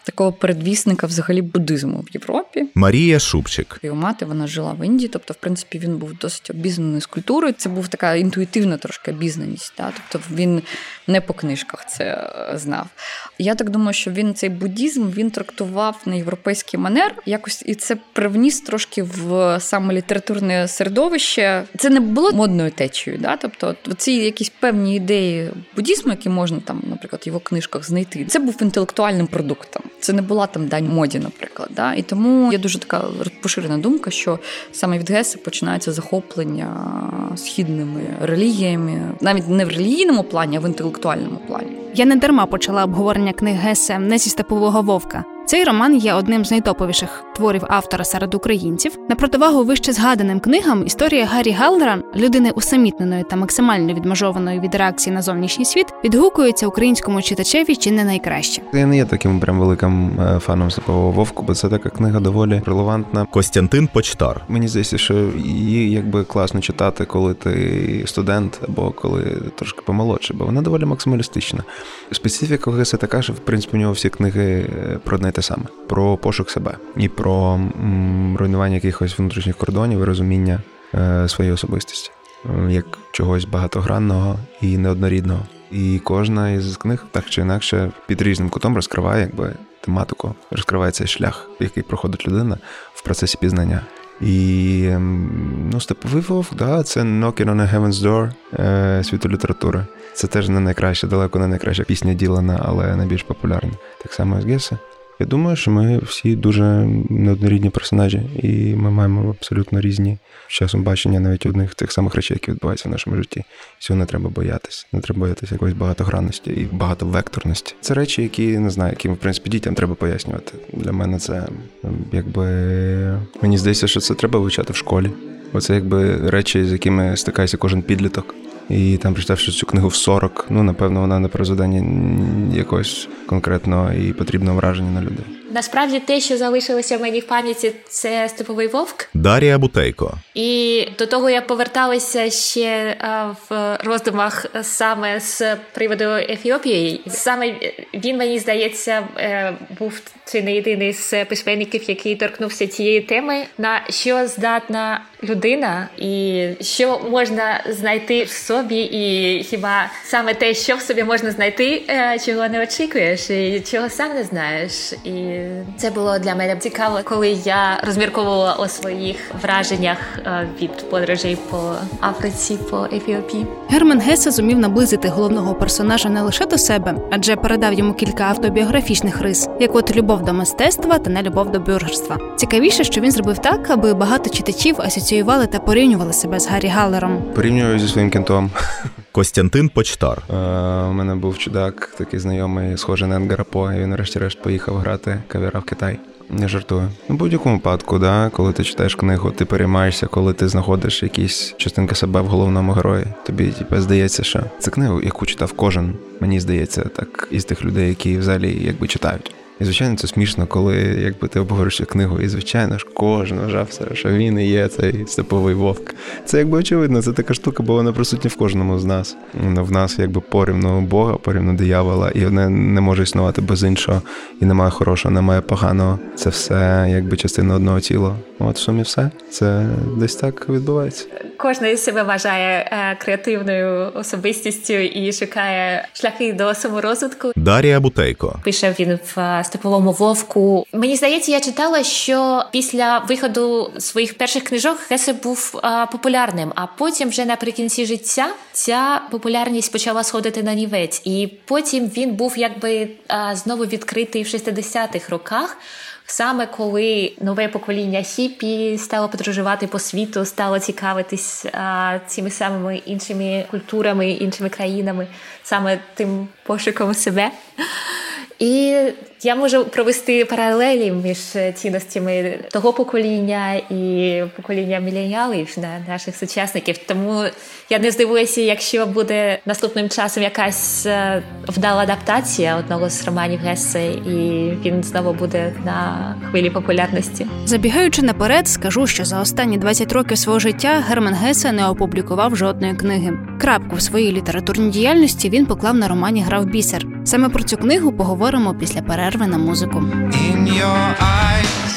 такого передвісника взагалі буддизму в Європі. Марія Шубчик, Його мати вона жила в Індії, тобто, в принципі, він був досить обізнаний з культурою. Це був така інтуїтивна трошки обізнаність. Да? Тобто він не по книжках це е, знав. Я так думаю, що він цей буддізм він трактував на європейський манер, якось і це привніс трошки в саме літературне середовище. Це не було модною течією. Да? Тобто, ці якісь певні ідеї буддізму, які можна там, наприклад, в його книжках знайти, це був інтелектуальним продуктом. Це не була там дань моді, наприклад. Да? І тому є дуже така поширена думка, що саме від Геса починається захоплення східними релігіями, навіть не в релігійному плані, а в інтелектуальному плані. Я не дарма почала обговорення книг Гесе не зі степового вовка. Цей роман є одним з найтоповіших творів автора серед українців. На противагу вище згаданим книгам історія Гаррі Галлера, людини усамітненої та максимально відмежованої від реакції на зовнішній світ, відгукується українському читачеві чи не найкраще. Я не є таким прям великим е, фаном сліпового вовку, бо це така книга доволі релевантна. Костянтин Почтар, Мені здається, що її якби класно читати, коли ти студент або коли трошки помолодший, бо вона доволі максималістична. Специфіка Геса така, що в принципі у нього всі книги е, про одне те саме: про пошук себе і про м, руйнування якихось внутрішніх кордонів і розуміння е, своєї особистості, як чогось багатогранного і неоднорідного. І кожна із книг так чи інакше під різним кутом розкриває якби тематику, розкриває цей шлях, який проходить людина в процесі пізнання. І ну, степовий вовк, да, це Knocking on a Heaven's Door е, світу літератури. Це теж не найкраща, далеко не найкраща пісня Ділана, але найбільш популярна. Так само як Геса. Я думаю, що ми всі дуже неоднорідні персонажі, і ми маємо абсолютно різні часом бачення навіть одних тих самих речей, які відбуваються в нашому житті. Цього не треба боятися. Не треба боятися якоїсь багатогранності і багатовекторності. Це речі, які не знаю, які в принципі дітям треба пояснювати. Для мене це ем, якби мені здається, що це треба вивчати в школі. Оце якби речі, з якими стикається кожен підліток. І там, прочитавши цю книгу в 40, ну напевно, вона не произведе ні- якогось конкретного і потрібного враження на людей. Насправді те, що залишилося в мені в пам'яті, це степовий вовк. Дарія Бутейко, І до того я поверталася ще е, в роздумах саме з приводу Ефіопії. Саме він, мені здається, е, був чи не єдиний з письменників, який торкнувся цієї теми, на що здатна людина, і що можна знайти в собі, і хіба саме те, що в собі можна знайти, е, чого не очікуєш, і чого сам не знаєш. І це було для мене цікаво, коли я розмірковувала у своїх враженнях е, від подорожей по Африці, по Ефіопії. Герман Гесе зумів наблизити головного персонажа не лише до себе, адже передав йому кілька автобіографічних рис, як от любов до мистецтва та нелюбов до бюргерства. Цікавіше, що він зробив так, аби багато читачів асоціювали та порівнювали себе з Гаррі Галлером. Порівнюю зі своїм кінтом. Костянтин Почтар, Е, У мене був чудак, такий знайомий, схожий на Едгара По, і він врешті-решт поїхав грати кавіра в Китай. Не жартую. Ну, будь-якому випадку, да, коли ти читаєш книгу, ти переймаєшся, коли ти знаходиш якісь частинки себе в головному герої. Тобі типу, здається, що це книга, яку читав кожен, мені здається, так із тих людей, які взагалі якби читають. І звичайно, це смішно, коли якби ти обговорюєш цю книгу, і звичайно ж кожен вважався, що він і є цей степовий вовк. Це якби очевидно, це така штука, бо вона присутня в кожному з нас. В нас якби порівну Бога, порівну диявола, і одне не може існувати без іншого, і немає хорошого, немає поганого. Це все якби частина одного тіла. От в сумі все. Це десь так відбувається. Кожен із себе вважає е, креативною особистістю і шукає шляхи до саморозвитку. Дарія Бутейко, Пише він в степовому вовку. Мені здається, я читала, що після виходу своїх перших книжок Гесе був е, популярним, а потім, вже наприкінці життя, ця популярність почала сходити на нівець. І потім він був якби е, знову відкритий в 60-х роках. Саме коли нове покоління хіпі стало подорожувати по світу, стало цікавитись а, цими самими іншими культурами, іншими країнами, саме тим пошуком себе. І я можу провести паралелі між цінностями того покоління і покоління міленіалів на наших сучасників. Тому я не здивуюся, якщо буде наступним часом якась е, вдала адаптація одного з романів Гессе, і він знову буде на хвилі популярності. Забігаючи наперед, скажу, що за останні 20 років свого життя Герман Гесе не опублікував жодної книги. Крапку в своїй літературній діяльності він поклав на романі Грав бісер. Саме про цю книгу поговоримо після перерви на музику. In your eyes,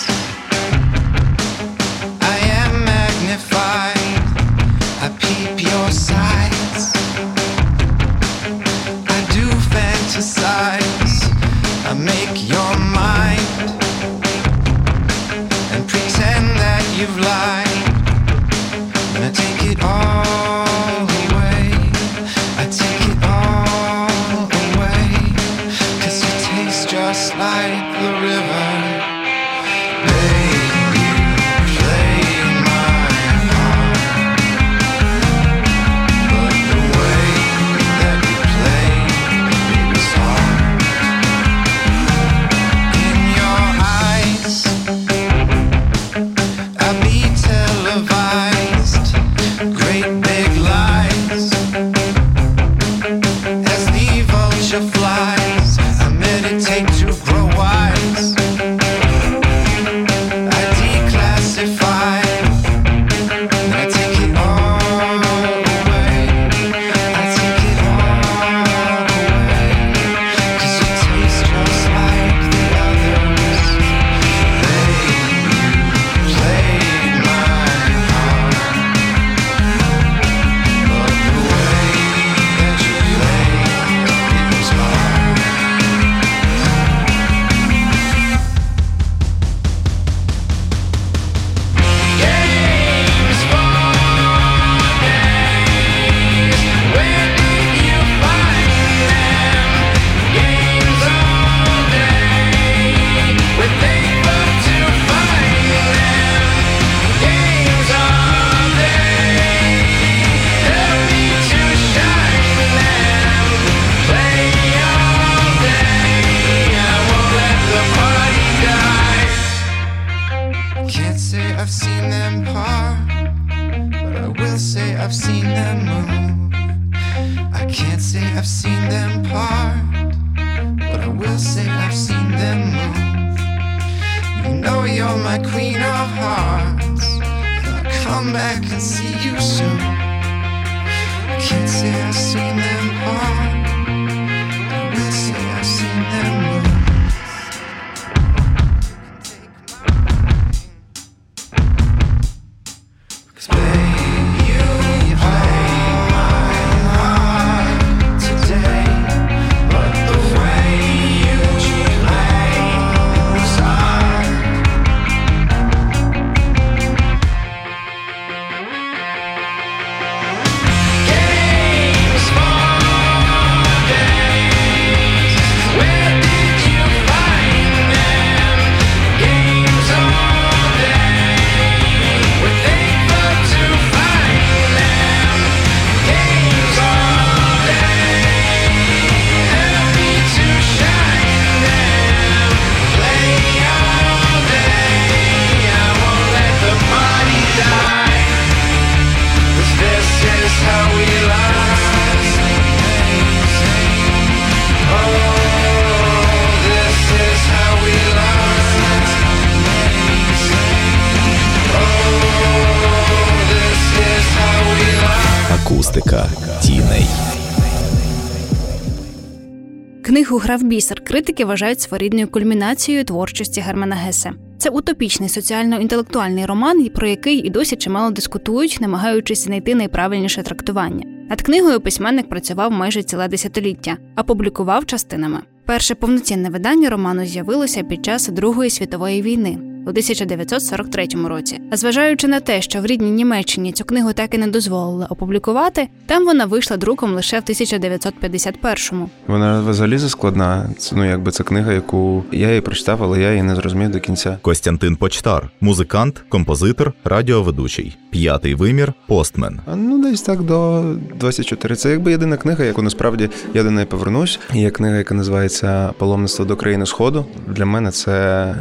Грав бісер критики вважають своєрідною кульмінацією творчості Германа Гесе. Це утопічний соціально-інтелектуальний роман, про який і досі чимало дискутують, намагаючись знайти найправильніше трактування. Над книгою письменник працював майже ціле десятиліття, а публікував частинами. Перше повноцінне видання роману з'явилося під час Другої світової війни у 1943 році. А зважаючи на те, що в рідній Німеччині цю книгу так і не дозволили опублікувати, там вона вийшла друком лише в 1951-му. Вона взагалі заскладна. Це ну якби це книга, яку я її прочитав, але я її не зрозумів до кінця. Костянтин Почтар, музикант, композитор, радіоведучий. П'ятий вимір постмен. А, Ну, десь так до 24. Це якби єдина книга, яку насправді я до неї повернусь. Є книга, яка називається Паломництво до країни Сходу. Для мене це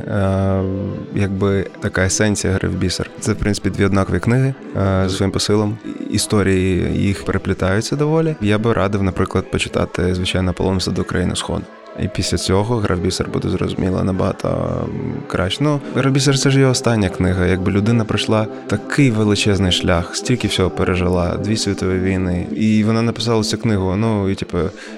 е, якби така есенція гри в бісер. Це, в принципі, дві однакові книги е, своїм посилом. Історії їх переплітаються доволі. Я би радив, наприклад, почитати звичайно полон до країни Сходу. І після цього гра в бісер буде зрозуміла набагато краще. Ну, гра це ж його остання книга. Якби людина пройшла такий величезний шлях, стільки всього пережила, дві світові війни, і вона написала цю книгу. Ну і типу,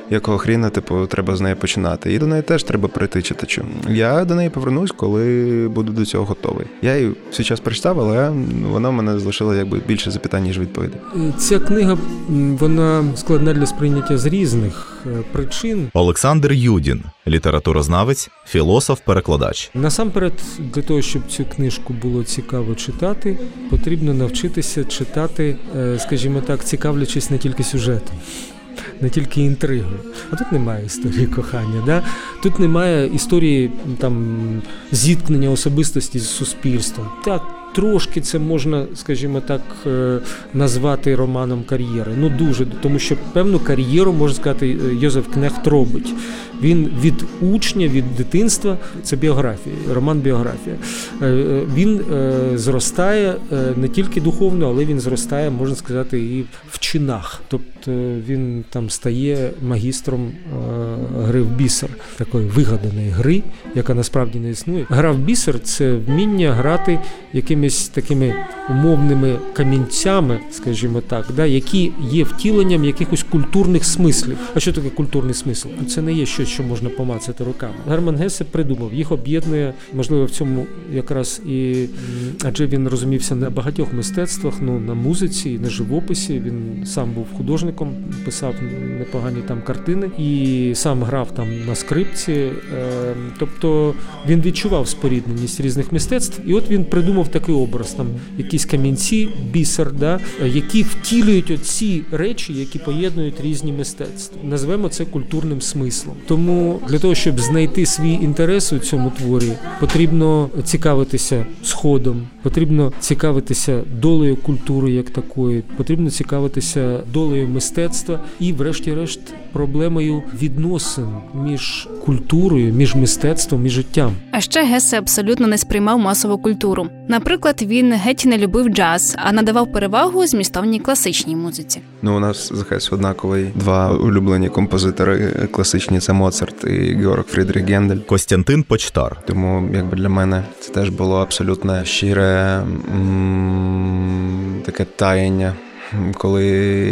якого хріна, типу, треба з неї починати. І до неї теж треба прийти читачу. Я до неї повернусь, коли буду до цього готовий. Я її в свій час прочитав, але вона в мене залишила якби більше запитань, ніж відповідей. Ця книга вона складна для сприйняття з різних е, причин. Олександр Юдін, літературознавець, філософ-перекладач. Насамперед, для того, щоб цю книжку було цікаво читати, потрібно навчитися читати, е, скажімо так, цікавлячись не тільки сюжетом. не тільки інтригою. А тут немає історії кохання. Да? Тут немає історії там зіткнення особистості з суспільством. Так, трошки це можна, скажімо так, е, назвати романом кар'єри. Ну дуже, тому що певну кар'єру можна сказати, Йозеф Кнехт робить. Він від учня, від дитинства це біографія, роман біографія. Е, е, Він е, зростає не тільки духовно, але він зростає, можна сказати, і в чинах. Тобто він там стає магістром гри в бісер, такої вигаданої гри, яка насправді не існує. Гра в бісер це вміння грати якимись такими умовними камінцями, скажімо так, да, які є втіленням якихось культурних смислів. А що таке культурний смисл? Це не є щось, що можна помацати руками. Герман Гесе придумав, їх об'єднує, можливо, в цьому якраз і адже він розумівся на багатьох мистецтвах, ну на музиці, на живописі. Він сам був художником, писав непогані там картини і сам грав там на скрипці. Е, тобто він відчував спорідненість різних мистецтв, і от він придумав такий образ: там якісь камінці, бісер, да, які втілюють оці речі, які поєднують різні мистецтва. Назвемо це культурним смислом. Тому для того, щоб знайти свій інтерес у цьому творі, потрібно цікавитися сходом, потрібно цікавитися долею культури як такої, потрібно цікавитися долею мистецтва і, врешті-решт, проблемою відносин між культурою, між мистецтвом і життям. А ще Гесе абсолютно не сприймав масову культуру. Наприклад, він геть не любив джаз, а надавав перевагу змістовній класичній музиці. Ну, у нас з Хес однаковий два улюблені композитори класичні це Моцарт і Георг Фрідріх Гендель. Костянтин Почтар. Тому якби для мене це теж було абсолютно щире м, таке таяння, коли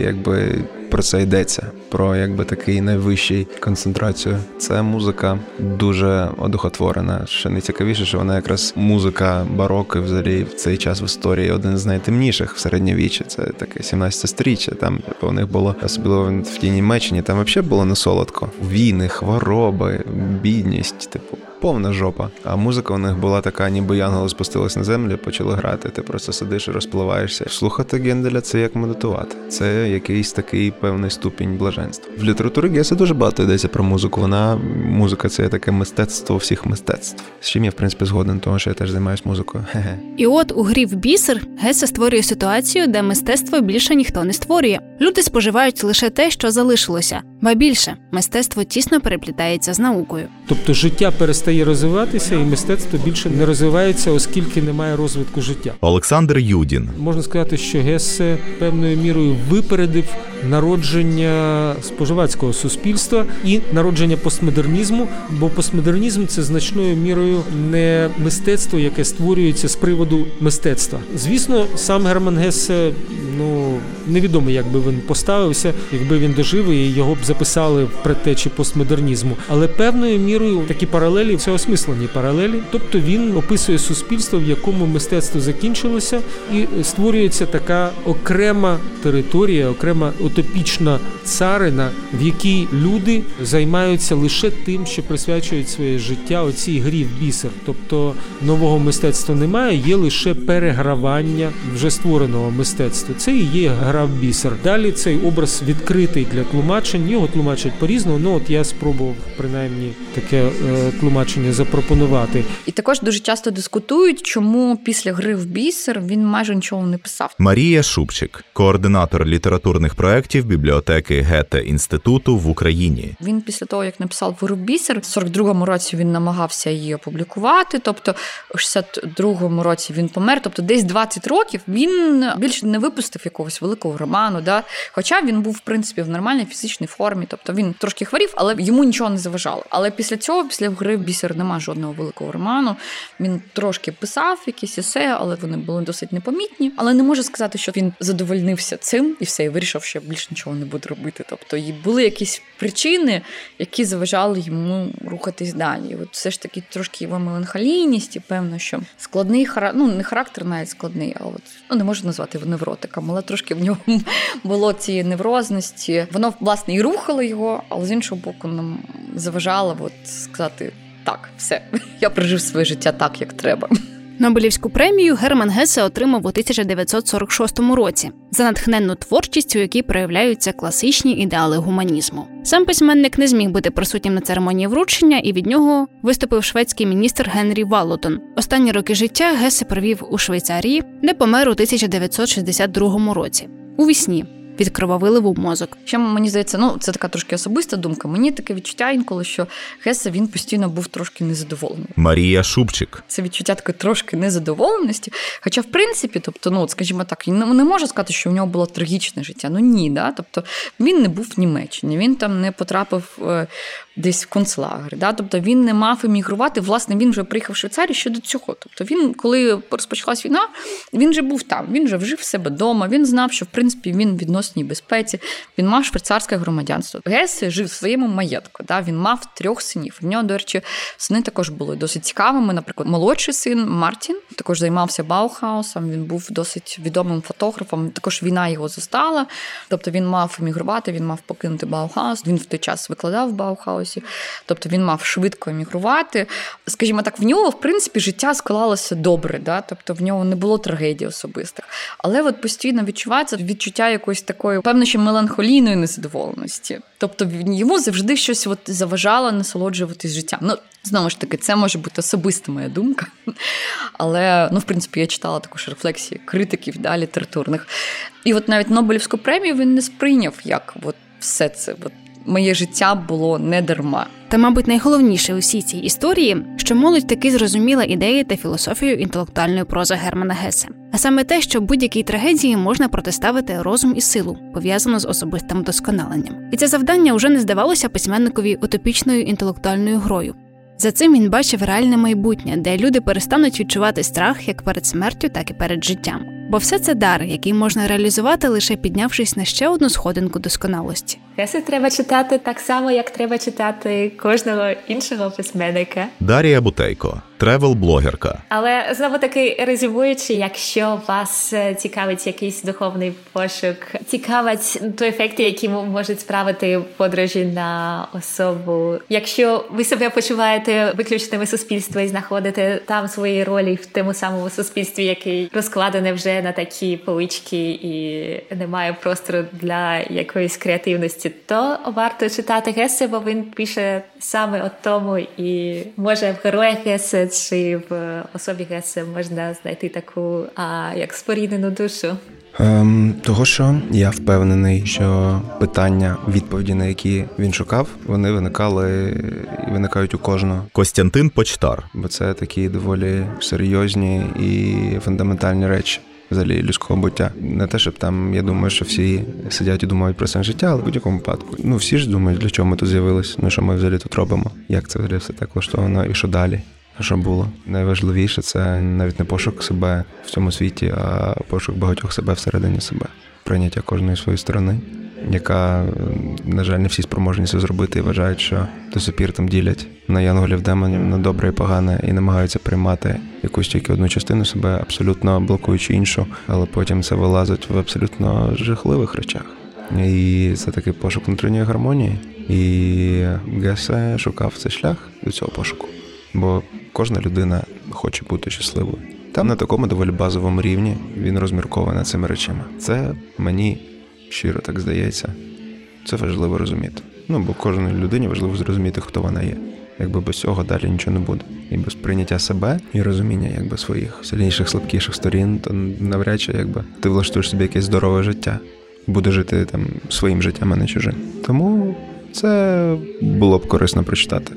якби про це йдеться, про якби такий найвищий концентрацію. Це музика дуже одухотворена. Ще найцікавіше, що вона якраз музика бароки взагалі в цей час в історії один з найтемніших в середньовіччі. Це таке 17 сторіччя. Там типу, у них було особливо в тій Німеччині. Там взагалі було не солодко. Війни, хвороби, бідність, типу. Повна жопа. А музика у них була така, ніби янголи спустились на землю, почали грати. Ти просто сидиш і розпливаєшся. Слухати Генделя це як медитувати. Це якийсь такий певний ступінь блаженства. В літературі Геса дуже багато йдеться про музику. Вона музика це таке мистецтво всіх мистецтв. З чим я в принципі згоден, тому що я теж займаюся музикою. Хе-хе. І от у грі в бісер Геса створює ситуацію, де мистецтво більше ніхто не створює. Люди споживають лише те, що залишилося, ба більше мистецтво тісно переплітається з наукою. Тобто життя перестає розвиватися, і мистецтво більше не розвивається, оскільки немає розвитку життя. Олександр Юдін. Можна сказати, що Гессе певною мірою випередив народження споживацького суспільства і народження постмодернізму, бо постмодернізм це значною мірою не мистецтво, яке створюється з приводу мистецтва. Звісно, сам Герман Гессе, ну невідомо, як би він поставився, якби він дожив і його б записали предтечі постмодернізму. Але певною мірою такі паралелі це осмислені паралелі. Тобто він описує суспільство, в якому мистецтво закінчилося, і створюється така окрема територія, окрема утопічна царина, в якій люди займаються лише тим, що присвячують своє життя оцій грі в бісер. Тобто нового мистецтва немає, є лише перегравання вже створеного мистецтва. Це і є гра в бісер. Далі цей образ відкритий для тлумачень. Його тлумачать по-різному. Ну от я спробував принаймні таке е, тлумачення запропонувати. І також дуже часто дискутують, чому після гри в бісер він майже нічого не писав. Марія Шупчик, координатор літературних проєктів бібліотеки Гете інституту в Україні. Він після того, як написав «Вору бісер, в 42-му році він намагався її опублікувати. Тобто, у 62-му році він помер. Тобто, десь 20 років він більше не випустив якогось великого роману. Да? Хоча він був в принципі в нормальній фізичній формі. Тобто він трошки хворів, але йому нічого не заважало. Але після цього, після гри бісер, нема жодного великого роману. Він трошки писав якісь есе, але вони були досить непомітні. Але не можу сказати, що він задовольнився цим і все, і вирішив, що більше нічого не буде робити. Тобто і були якісь причини, які заважали йому рухатись далі. І От все ж таки трошки його меланхолійність, і певно, що складний характер, ну не характер навіть складний, а от ну не можу назвати його невротиком, але трошки в нього було цієї неврозності. Воно власне і рухало його, але з іншого боку, нам заважало от сказати. Так, все, я прожив своє життя так, як треба. Нобелівську премію Герман Гесе отримав у 1946 році за натхненну творчість, у якій проявляються класичні ідеали гуманізму. Сам письменник не зміг бути присутнім на церемонії вручення, і від нього виступив шведський міністр Генрі Валлотон. Останні роки життя Гесе провів у Швейцарії, де помер у 1962 році. У вісні від крововиливу мозок. Ще мені здається, ну це така трошки особиста думка. Мені таке відчуття інколи, що Гесе він постійно був трошки незадоволений. Марія Шубчик, Це відчуття такої трошки незадоволеності. Хоча, в принципі, тобто, ну, скажімо так, не, не можу сказати, що в нього було трагічне життя. Ну ні, да? тобто він не був в Німеччині, він там не потрапив е, десь в концлагер. Да? Тобто він не мав емігрувати. Власне, він вже приїхав в Швейцарію ще цього. Тобто він, коли розпочалась війна, він вже був там, він вже вжив себе вдома, він знав, що в принципі він в відносній безпеці, він мав швейцарське громадянство. Гесе жив в своєму маєтку. Да? Він мав трьох синів. В нього, до речі, сини також були досить цікавими. Наприклад, молодший син Мартін також займався Баухаусом. Він був досить відомим фотографом. Також війна його застала. Тобто він мав емігрувати, він мав покинути Баухаус. Він в той час викладав в Баухаусі. Тобто він мав швидко емігрувати. Скажімо так, в нього в принципі життя склалося добре. Да? Тобто в нього не було трагедій особистих. Але от постійно відчувається відчуття якоїсь такої, певно, що меланхолійної незадоволеності. Тобто йому завжди щось от заважало насолоджуватись життям. Ну, знову ж таки, це може бути особиста моя думка. Але, ну, в принципі, я читала також рефлексії критиків да, літературних. І от навіть Нобелівську премію він не сприйняв як от все це. От моє життя було не дарма. Та, мабуть, найголовніше у всій цій історії, що молодь таки зрозуміла ідеї та філософію інтелектуальної прози Германа Гесе, а саме те, що будь-якій трагедії можна протиставити розум і силу, пов'язану з особистим вдосконаленням. І це завдання вже не здавалося письменникові утопічною інтелектуальною грою. За цим він бачив реальне майбутнє, де люди перестануть відчувати страх як перед смертю, так і перед життям. Бо все це дар, який можна реалізувати лише піднявшись на ще одну сходинку досконалості. Гесе треба читати так само, як треба читати кожного іншого письменника. Дарія Бутейко, тревел-блогерка. Але знову таки резюмуючи, якщо вас е, цікавить якийсь духовний пошук, цікавить той ефекти, які можуть справити подорожі на особу. Якщо ви себе почуваєте виключеними суспільства і знаходите там свої ролі в тому самому суспільстві, який розкладене вже на такі полички і немає простору для якоїсь креативності, то варто читати Гесе, бо він пише саме о тому, і може в героях Гесе чи в особі Гесе можна знайти таку а, як споріднену душу. Ем, того, що я впевнений, що питання, відповіді, на які він шукав, вони виникали і виникають у кожного. Костянтин Почтар, Бо це такі доволі серйозні і фундаментальні речі. Взагалі людського буття. Не те, щоб там я думаю, що всі сидять і думають про сенс життя, але в будь-якому випадку. Ну всі ж думають, для чого ми тут з'явилися, ну що ми взагалі тут робимо, як це взагалі все так влаштовано і що далі. Що було найважливіше, це навіть не пошук себе в цьому світі, а пошук багатьох себе всередині себе, прийняття кожної своєї сторони, яка, на жаль, не всі спроможні це зробити і вважають, що до сих там ділять на янголів демонів на добре і погане, і намагаються приймати якусь тільки одну частину себе, абсолютно блокуючи іншу, але потім це вилазить в абсолютно жахливих речах. І це такий пошук внутрішньої гармонії. І Гесе шукав цей шлях до цього пошуку. Бо кожна людина хоче бути щасливою. Там на такому доволі базовому рівні він розмірковує над цими речами. Це мені щиро так здається. Це важливо розуміти. Ну, бо кожній людині важливо зрозуміти, хто вона є. Якби без цього далі нічого не буде. І без прийняття себе і розуміння якби своїх сильніших, слабкіших сторін, то навряд чи якби ти влаштуєш собі якесь здорове життя. Буде жити там своїм життям, а не чужим. Тому це було б корисно прочитати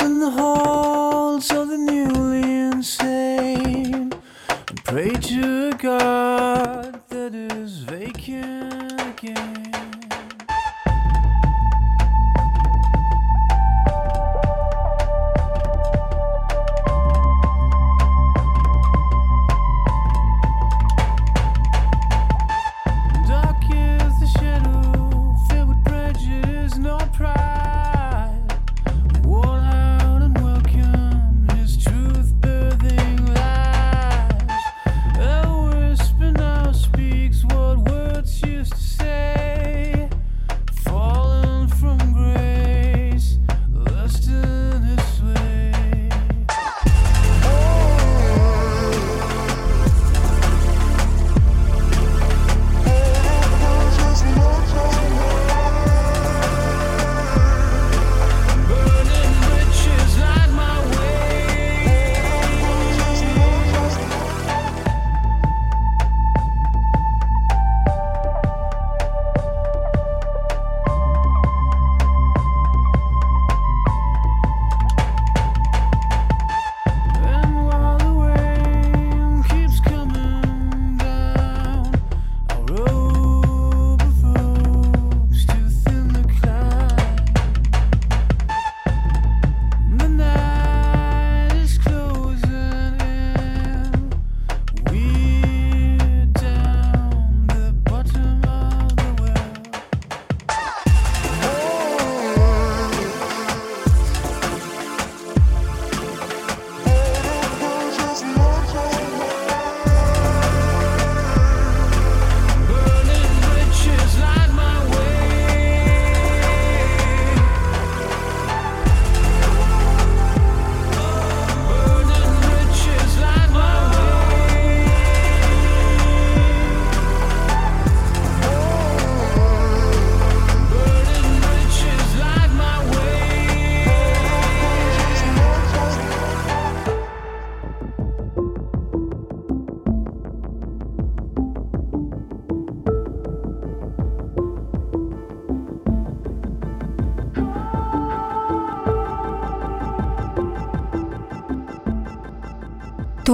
in the halls of the newly insane and pray to a God that is vacant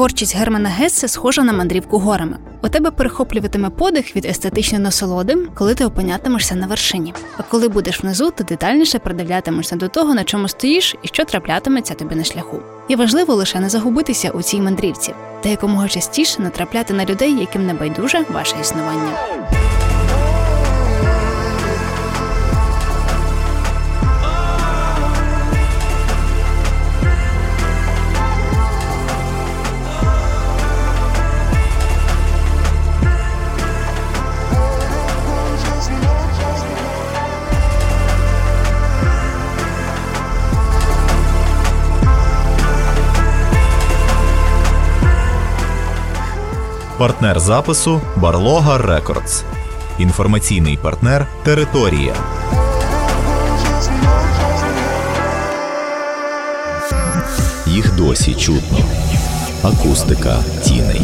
Творчість Германа Гессе схожа на мандрівку горами. У тебе перехоплюватиме подих від естетичної насолоди, коли ти опинятимешся на вершині. А коли будеш внизу, ти детальніше придивлятимешся до того, на чому стоїш і що траплятиметься тобі на шляху. І важливо лише не загубитися у цій мандрівці та якомога частіше натрапляти на людей, яким не байдуже ваше існування. Партнер запису Барлога Records. Інформаційний партнер Територія. Їх досі чутно. Акустика тіней.